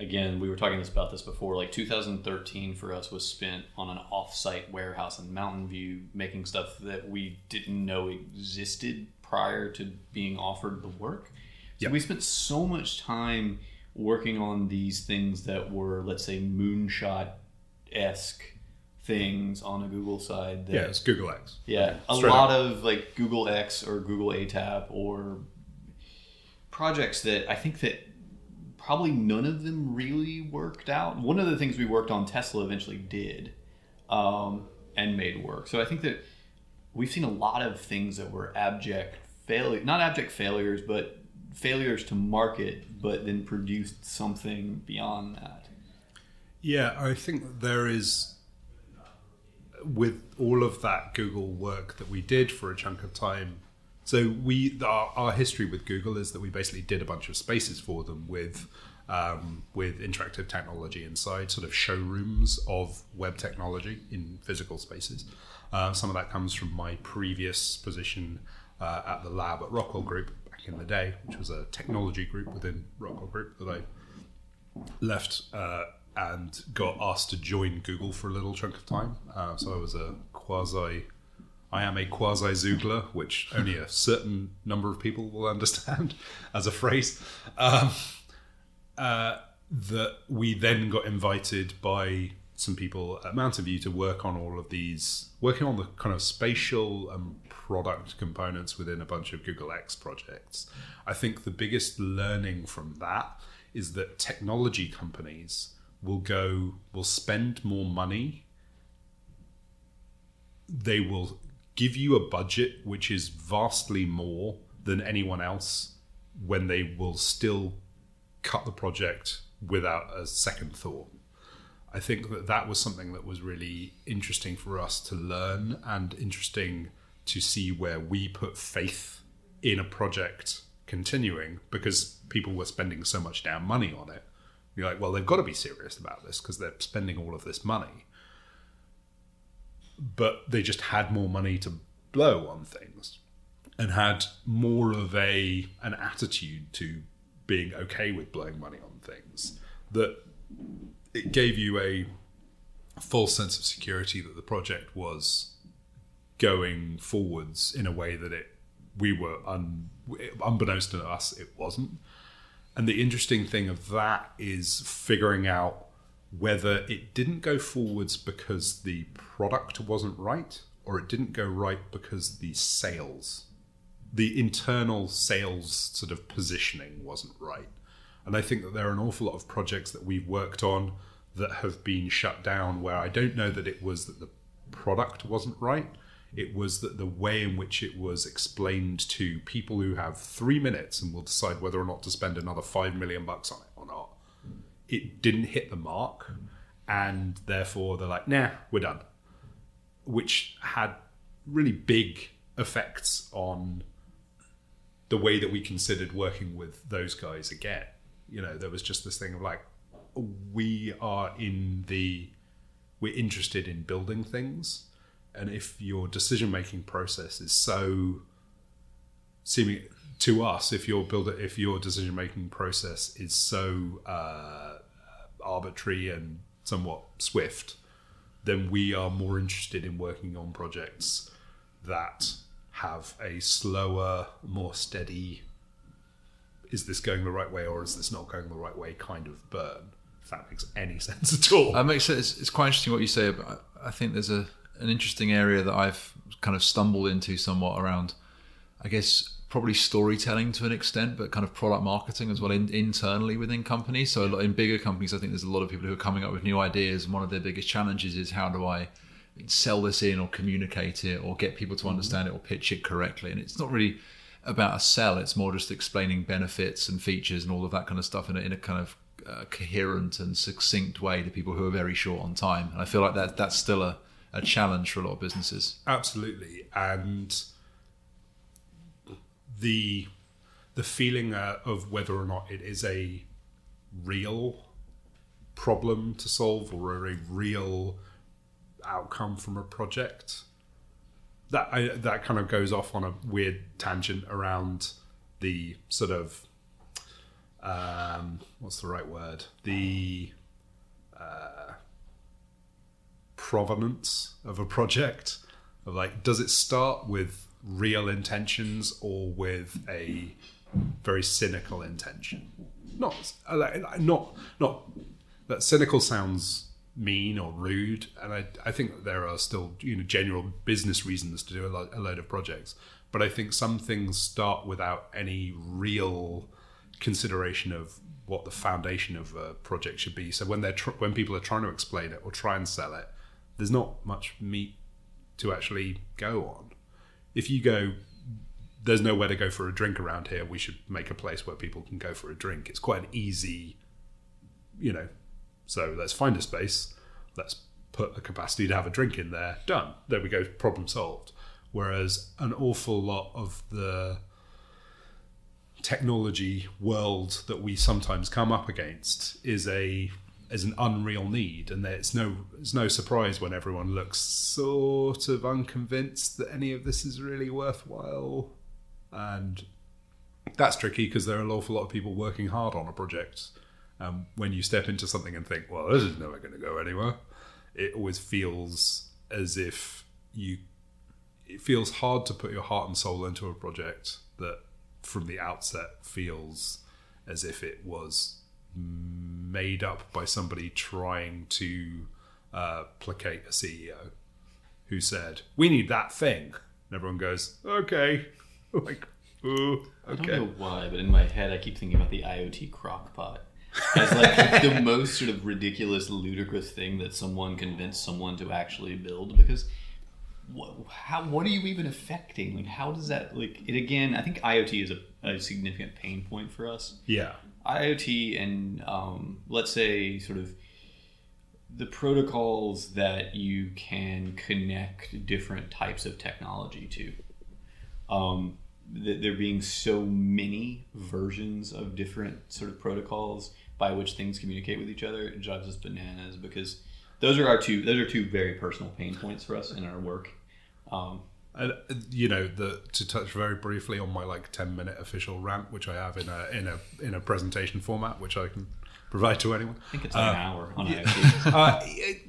Again, we were talking this about this before. Like 2013 for us was spent on an off-site warehouse in Mountain View, making stuff that we didn't know existed prior to being offered the work. So Yep. we spent so much time working on these things that were, let's say, moonshot esque things on a Google side. That, Yeah, it's Google X. yeah, a Straight lot of like Google X or Google ATAP or projects that I think that probably none of them really worked out. One of the things we worked on, Tesla eventually did um, and made work. So I think that we've seen a lot of things that were abject failure, not abject failures, but failures to market, but then produced something beyond that. Yeah, I think there is with all of that Google work that we did for a chunk of time. So we our, our history with Google is that we basically did a bunch of spaces for them with um, with interactive technology inside, sort of showrooms of web technology in physical spaces. Uh, some of that comes from my previous position uh, at the lab at Rockwell Group back in the day, which was a technology group within Rockwell Group that I left uh, and got asked to join Google for a little chunk of time. Uh, so I was a quasi, I am a quasi Xoogler, which only a certain number of people will understand as a phrase. Um, uh, that we then got invited by some people at Mountain View to work on all of these, working on the kind of spatial and product components within a bunch of Google X projects. I think the biggest learning from that is that technology companies will go, will spend more money. They will give you a budget which is vastly more than anyone else when they will still cut the project without a second thought. I think that that was something that was really interesting for us to learn and interesting to see where we put faith in a project continuing because people were spending so much damn money on it. You're like, well, they've got to be serious about this because they're spending all of this money. But they just had more money to blow on things and had more of a an attitude to being okay with blowing money on things that it gave you a false sense of security that the project was going forwards in a way that it we were un, unbeknownst to us it wasn't and the interesting thing of that is figuring out whether it didn't go forwards because the product wasn't right or it didn't go right because the sales the internal sales sort of positioning wasn't right and I think that there are an awful lot of projects that we've worked on that have been shut down where I don't know that it was that the product wasn't right. It was that the way in which it was explained to people who have three minutes and will decide whether or not to spend another five million bucks on it or not. It didn't hit the mark, and therefore they're like, nah, we're done. Which had really big effects on the way that we considered working with those guys again. You know, there was just this thing of like, we are in the, we're interested in building things. And if your decision making process is so seeming to us, if your builder, if your decision making process is so uh, arbitrary and somewhat swift, then we are more interested in working on projects that have a slower, more steady, is this going the right way or is this not going the right way kind of burn, if that makes any sense at all. That makes sense. It's, it's quite interesting what you say. But I think there's a an interesting area that I've kind of stumbled into somewhat around. I guess probably storytelling to an extent, but kind of product marketing as well in, internally within companies. So in bigger companies, I think there's a lot of people who are coming up with new ideas, and one of their biggest challenges is how do I sell this in or communicate it or get people to understand it or pitch it correctly. And it's not really about a sell; it's more just explaining benefits and features and all of that kind of stuff in a, in a kind of uh, coherent and succinct way to people who are very short on time. And I feel like that that's still a, a challenge for a lot of businesses. Absolutely, and the the feeling uh, of whether or not it is a real problem to solve or a real outcome from a project that I, that kind of goes off on a weird tangent around the sort of um, what's the right word the uh, provenance of a project like does it start with real intentions or with a very cynical intention. Not not not that cynical sounds mean or rude, and I I think there are still you know general business reasons to do a, lo- a load of projects, but I think some things start without any real consideration of what the foundation of a project should be. So when they're tr- when people are trying to explain it or try and sell it, there's not much meat to actually go on. If you go there's nowhere to go for a drink around here we should make a place where people can go for a drink. It's quite an easy you know so let's find a space let's put a capacity to have a drink in there done. There we go problem solved. Whereas an awful lot of the technology world that we sometimes come up against is a is an unreal need, and it's no it's no surprise when everyone looks sort of unconvinced that any of this is really worthwhile, and that's tricky because there are an awful lot of people working hard on a project. Um, when you step into something and think, "Well, this is never going to go anywhere," it always feels as if you. It feels hard to put your heart and soul into a project that, from the outset, feels as if it was made up by somebody trying to uh, placate a CEO who said, "We need that thing," and everyone goes, "Okay," like, "Ooh, okay." I don't know why, but in my head, I keep thinking about the IoT crockpot as like the most sort of ridiculous, ludicrous thing that someone convinced someone to actually build because. What, how what are you even affecting? Like, how does that like it again? I think IoT is a, a significant pain point for us. Yeah, IoT and um, let's say sort of the protocols that you can connect different types of technology to. Um, th- there being so many versions of different sort of protocols by which things communicate with each other it drives us bananas because those are our two those are two very personal pain points for us in our work. Um, and you know the to touch very briefly on my like 10 minute official rant which i have in a in a in a presentation format which i can provide to anyone. I think it's uh, an hour on yeah. Uh,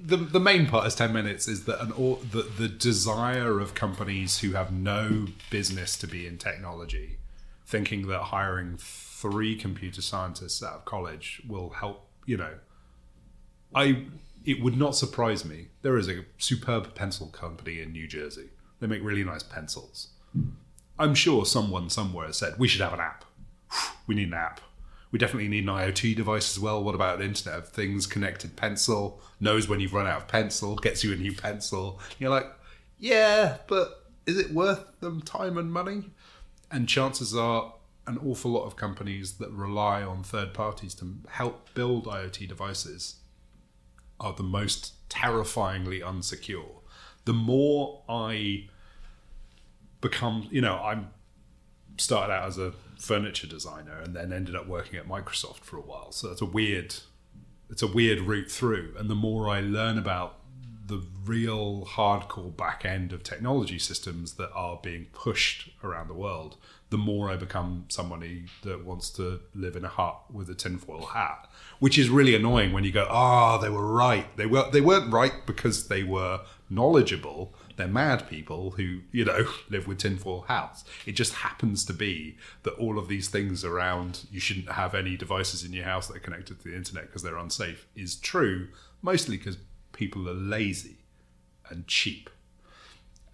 the the main part is 10 minutes is that an all the, the desire of companies who have no business to be in technology thinking that hiring three computer scientists out of college will help you know. I it would not surprise me. There is a superb pencil company in new jersey they make really nice pencils. I'm sure someone somewhere said we should have an app. We need an app. We definitely need an IoT device as well. What about an Internet of Things connected pencil? Knows when you've run out of pencil, gets you a new pencil. You're like, yeah, but is it worth them time and money? And chances are, an awful lot of companies that rely on third parties to help build IoT devices are the most terrifyingly unsecure the more I become, you know, I'm started out as a furniture designer and then ended up working at Microsoft for a while. So it's a weird, it's a weird route through. And the more I learn about the real hardcore back end of technology systems that are being pushed around the world, the more I become somebody that wants to live in a hut with a tinfoil hat, which is really annoying when you go, "Ah, oh, they were right. They were they weren't right because they were knowledgeable. They're mad people who, you know, live with tinfoil hats. It just happens to be that all of these things around you shouldn't have any devices in your house that are connected to the internet because they're unsafe is true, mostly because people are lazy and cheap.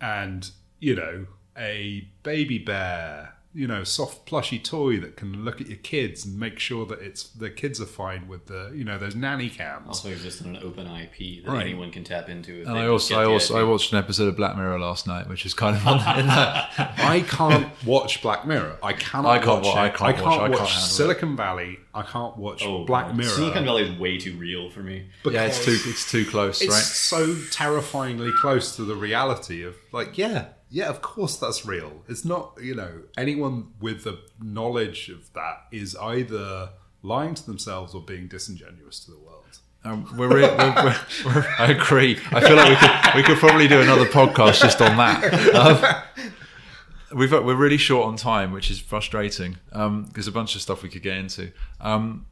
And, you know, a baby bear you know soft plushy toy that can look at your kids and make sure that it's the kids are fine with the you know those nanny cams. Also exists in an open IP that Right. anyone can tap into. If And they I also, I the also, I watched an episode of Black Mirror last night, which is kind of on that. I can't watch Black Mirror. I cannot. I can't watch wa- I can't I watch- can't I can't watch handle it. Silicon Valley. I can't watch Oh, Black God. Mirror. Silicon Valley is way too real for me. yeah, it's too, it's too close, It's right? so terrifyingly close to the reality of like, yeah, yeah, of course that's real. It's not, you know, anyone with the knowledge of that is either lying to themselves or being disingenuous to the world. Um, we're, we're, we're, we're, I agree. I feel like we could we could probably do another podcast just on that. Um, we've we're really short on time, which is frustrating. Um, there's a bunch of stuff we could get into. Um,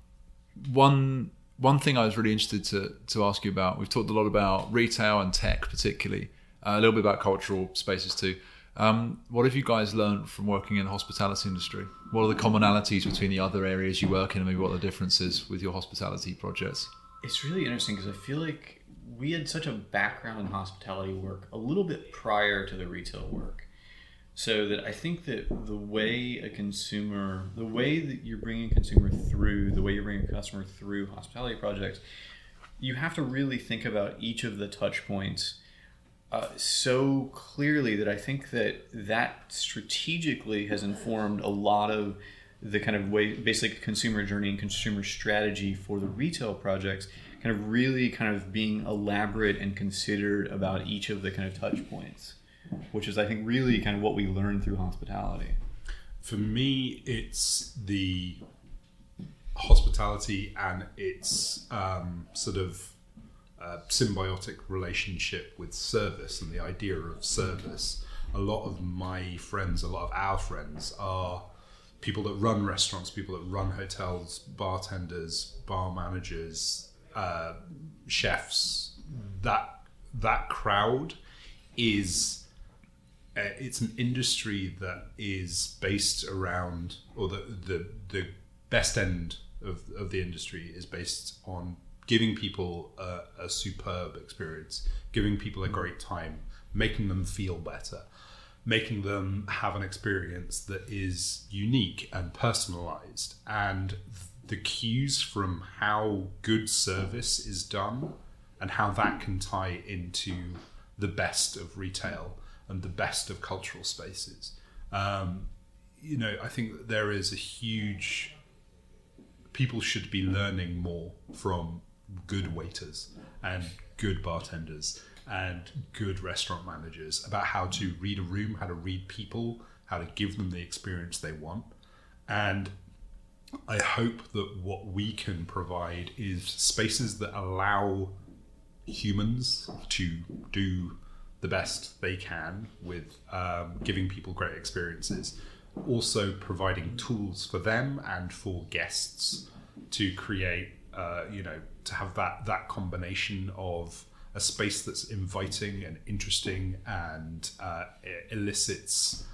one one thing I was really interested to to ask you about. We've talked a lot about retail and tech, particularly uh, a little bit about cultural spaces too. Um, what have you guys learned from working in the hospitality industry? What are the commonalities between the other areas you work in, and maybe what are the differences with your hospitality projects? It's really interesting because I feel like we had such a background in hospitality work a little bit prior to the retail work. So that I think that the way a consumer, the way that you're bringing a consumer through, the way you're bringing a customer through hospitality projects, you have to really think about each of the touch points uh, so clearly that I think that that strategically has informed a lot of the kind of way, basic consumer journey and consumer strategy for the retail projects, kind of really kind of being elaborate and considered about each of the kind of touch points, which is, I think, really kind of what we learned through hospitality. For me, it's the hospitality and its um, sort of uh, symbiotic relationship with service and the idea of service. A lot of my friends, a lot of our friends are people that run restaurants, people that run hotels, bartenders, bar managers, uh, chefs. That that crowd is uh, it's an industry that is based around, or the the, the best end of, of the industry is based on giving people a, a superb experience, giving people a great time, making them feel better, making them have an experience that is unique and personalized. And the cues from how good service is done and how that can tie into the best of retail and the best of cultural spaces. Um, you know, I think that there is a huge. People should be learning more from good waiters and good bartenders and good restaurant managers about how to read a room, how to read people, how to give them the experience they want. And I hope that what we can provide is spaces that allow humans to do the best they can with um, giving people great experiences. Also, providing tools for them and for guests to create, uh, you know, to have that that combination of a space that's inviting and interesting and uh, elicits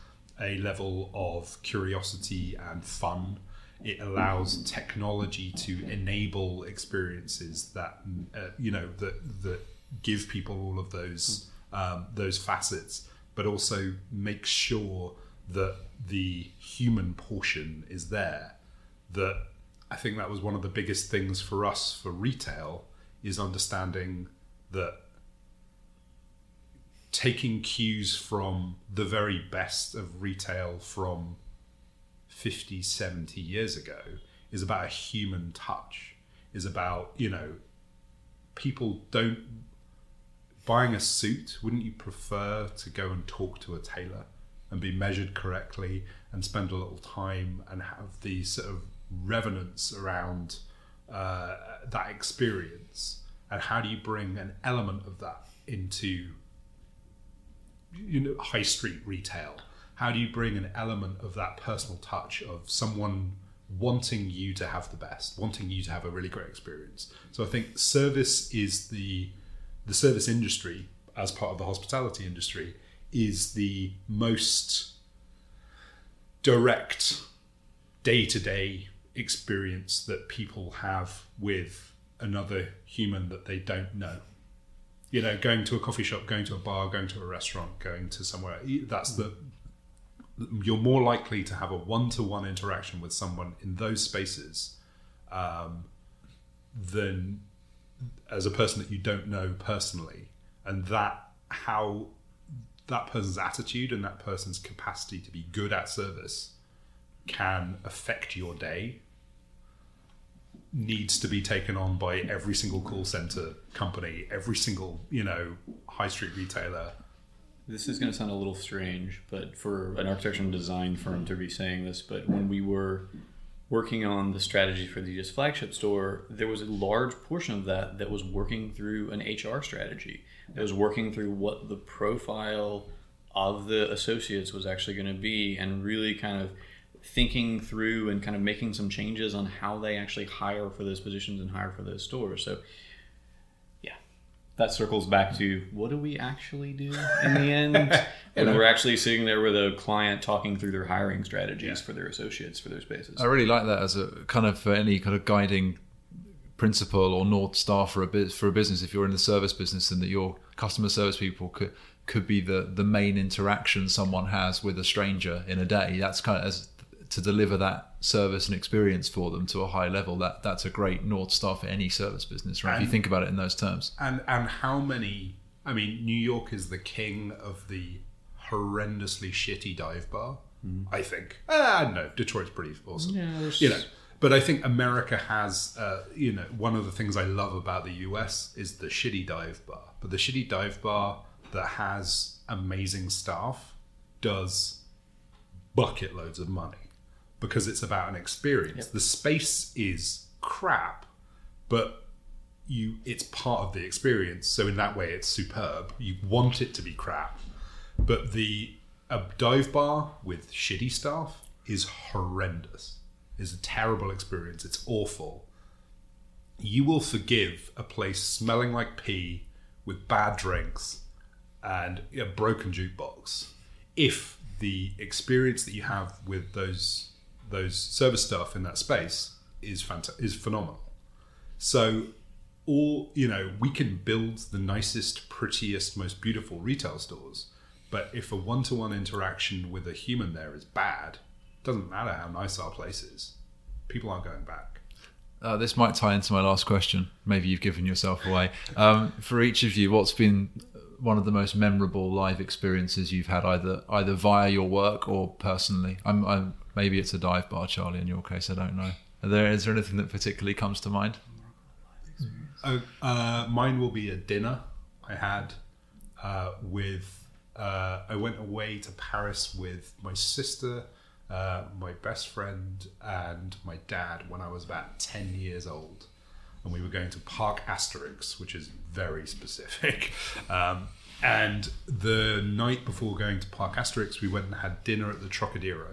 a level of curiosity and fun. It allows technology to enable experiences that uh, you know that that give people all of those um, those facets, but also make sure that the human portion is there. That I think that was one of the biggest things for us for retail is understanding that taking cues from the very best of retail from 50 70 years ago is about a human touch is about you know people don't buying a suit wouldn't you prefer to go and talk to a tailor and be measured correctly and spend a little time and have the sort of revenance around uh, that experience? And how do you bring an element of that into you know high street retail? How do you bring an element of that personal touch of someone wanting you to have the best wanting you to have a really great experience? So i think service is the the service industry as part of the hospitality industry is the most direct day-to-day experience that people have with another human that they don't know. You know going to a coffee shop going to a bar going to a restaurant going to somewhere that's the you're more likely to have a one-to-one interaction with someone in those spaces um, than as a person that you don't know personally, and that how that person's attitude and that person's capacity to be good at service can affect your day needs to be taken on by every single call center company, every single, you know, high street retailer. This is going to sound a little strange, but for an architecture and design firm to be saying this, but when we were working on the strategy for the US flagship store, there was a large portion of that that was working through an HR strategy. That was working through what the profile of the associates was actually going to be and really kind of thinking through and kind of making some changes on how they actually hire for those positions and hire for those stores. So, yeah, that circles back to what do we actually do in the end when we're actually sitting there with a client talking through their hiring strategies for their associates for their spaces. I really like that as a kind of for any kind of guiding principle or north star for a bit for a business. If you're in the service business, and that your customer service people could could be the the main interaction someone has with a stranger in a day. That's kind of as to deliver that service and experience for them to a high level. That that's a great north star for any service business, right? if you think about it in those terms. And and how many? I mean, New York is the king of the horrendously shitty dive bar. I think. Ah, no, Detroit's pretty awesome. Yeah, you know. But I think America has, uh, you know, one of the things I love about the US is the shitty dive bar. But the shitty dive bar that has amazing staff does bucket loads of money because it's about an experience. The space is crap, but you it's part of the experience. So in that way, it's superb. You want it to be crap, but the a dive bar with shitty staff is horrendous. It's a terrible experience. It's awful. You will forgive a place smelling like pee with bad drinks and a broken jukebox if the experience that you have with those those service staff in that space is fanta- is phenomenal. So all you know, we can build the nicest, prettiest, most beautiful retail stores, but if a one-to-one interaction with a human there is bad, doesn't matter how nice our place is, people aren't going back. Uh, this might tie into my last question. Maybe you've given yourself away. Um, for each of you, what's been one of the most memorable live experiences you've had, either either via your work or personally? I'm, I'm maybe it's a dive bar, Charlie. In your case, I don't know. Are there is there anything that particularly comes to mind? Oh, uh, mine will be a dinner I had uh, with. Uh, I went away to Paris with my sister, uh, my best friend, and my dad when I was about ten years old, and we were going to Parc Astérix, which is very specific. Um, and the night before going to Parc Astérix, we went and had dinner at the Trocadero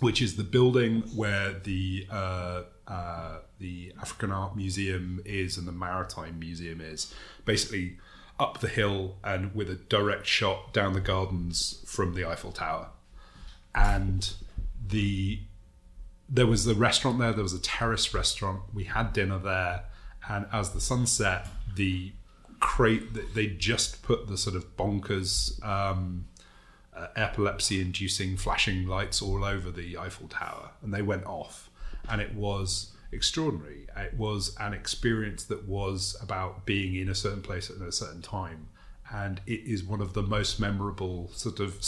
which is the building where the uh, uh, the African Art Museum is and the Maritime Museum is. Basically, up the hill and with a direct shot down the gardens from the Eiffel Tower, and the there was the restaurant there. There was a terrace restaurant. We had dinner there, and as the sun set, the crate they just put the sort of bonkers. Um, uh, epilepsy inducing flashing lights all over the Eiffel Tower and they went off and it was extraordinary it was an experience that was about being in a certain place at a certain time and it is one of the most memorable sort of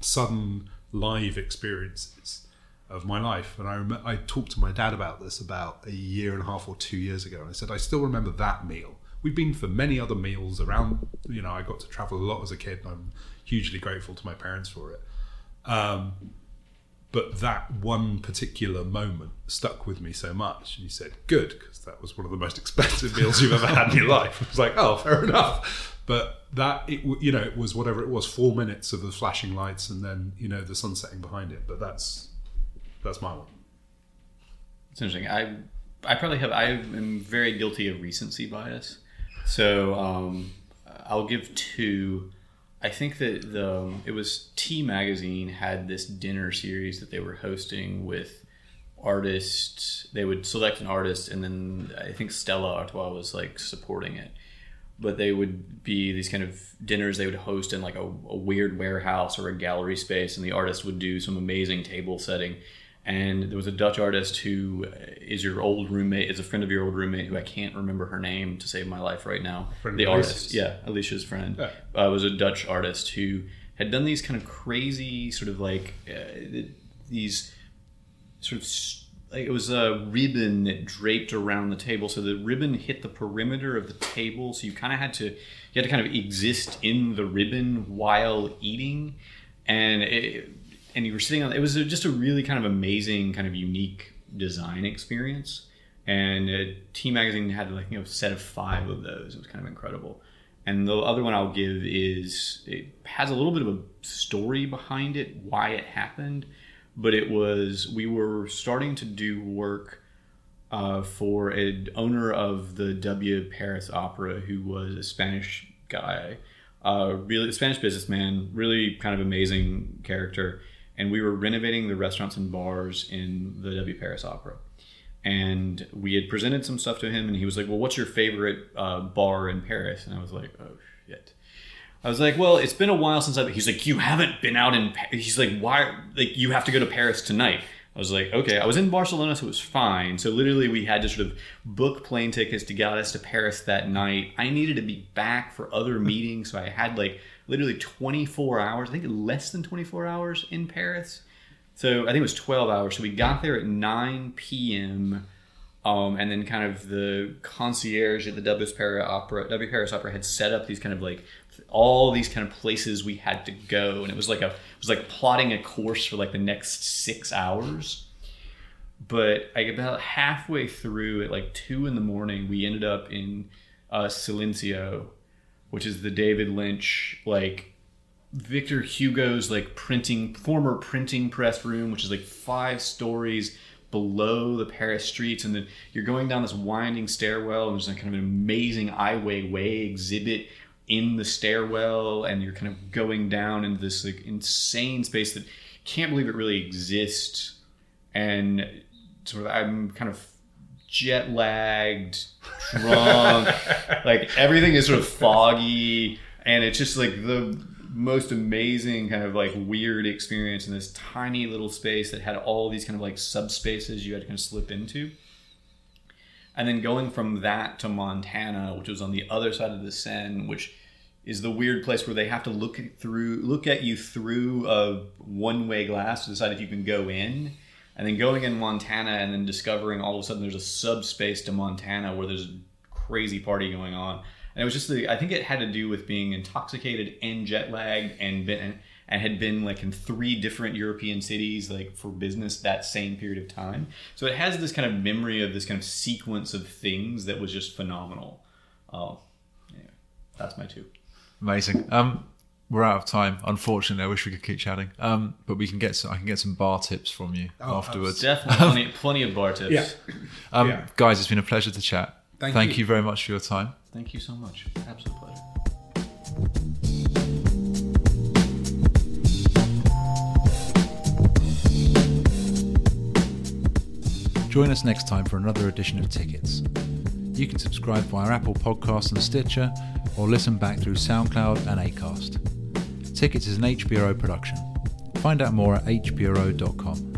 sudden live experiences of my life. And I rem- I talked to my dad about this about a year and a half or 2 years ago and I said I still remember that meal. We've been for many other meals around you know I got to travel a lot as a kid and I'm hugely grateful to my parents for it. Um, but that one particular moment stuck with me so much and he said good because that was one of the most expensive meals you've ever had in your life. I was like oh fair enough. But that it you know it was whatever it was four minutes of the flashing lights and then you know the sun setting behind it but that's that's my one It's interesting. I I probably have. I am very guilty of recency bias. So um, I'll give two. I think that the it was T Magazine had this dinner series that they were hosting with artists. They would select an artist, and then I think Stella Artois was like supporting it. But they would be these kind of dinners they would host in like a, a weird warehouse or a gallery space, and the artist would do some amazing table setting. And there was a Dutch artist who is your old roommate, is a friend of your old roommate who I can't remember her name to save my life right now. Friend the artist, Alicia's? yeah, Alicia's friend, Yeah. uh, was a Dutch artist who had done these kind of crazy sort of like uh, these sort of s- it was a ribbon that draped around the table. So the ribbon hit the perimeter of the table. So you kind of had to you had to kind of exist in the ribbon while eating. And it, and you were sitting on it was just a really kind of amazing kind of unique design experience. And T magazine had like you know a set of five of those. It was kind of incredible. And the other one I'll give is it has a little bit of a story behind it, why it happened. But it was we were starting to do work uh, for an owner of the W Paris Opera, who was a Spanish guy, uh, really a Spanish businessman, really kind of amazing character. And we were renovating the restaurants and bars in the W Paris Opera. And we had presented some stuff to him and he was like well what's your favorite uh, bar in paris? And i was like oh shit i was like well it's been a while since i've he's like you haven't been out in Pa-" he's like why like you have to go to paris tonight i was like okay i was in barcelona so it was fine so literally we had to sort of book plane tickets to get us to paris that night i needed to be back for other meetings so i had like literally 24 hours i think less than 24 hours in paris so I think it was 12 hours. So we got there at 9 p.m. Um, and then kind of the concierge at the W Paris Opera, W Paris Opera had set up these kind of like all these kind of places we had to go, and it was like a it was like plotting a course for like the next six hours. But like about halfway through, at like two in the morning, we ended up in uh, Silencio, which is the David Lynch like Victor Hugo's like printing former printing press room, which is like five stories below the Paris streets, and then you're going down this winding stairwell, and there's like kind of an amazing Ai Weiwei exhibit in the stairwell, and you're kind of going down into this like insane space that can't believe it really exists, and sort of I'm kind of jet lagged, drunk, like everything is sort of foggy, and it's just like the most amazing kind of like weird experience in this tiny little space that had all these kind of like subspaces you had to kind of slip into. And then going from that to Montana, which was on the other side of the Seine, which is the weird place where they have to look through look at you through a one way glass to decide if you can go in. And then going in Montana and then discovering all of a sudden there's a subspace to Montana where there's a crazy party going on. And it was just the I think it had to do with being intoxicated and jet lagged and been and had been like in three different European cities like for business that same period of time. So it has this kind of memory of this kind of sequence of things that was just phenomenal. Oh, yeah, that's my two. Amazing. Um, we're out of time. Unfortunately, I wish we could keep chatting. Um, but we can get some, I can get some bar tips from you Oh, afterwards. Definitely plenty, plenty of bar tips. Yeah. Um, Yeah. Guys, it's been a pleasure to chat. Thank you. you very much for your time. Thank you so much. Absolute pleasure. Join us next time for another edition of Tickets. You can subscribe via Apple Podcasts and Stitcher, or listen back through SoundCloud and Acast. Tickets is an HBO production. Find out more at hbro.com.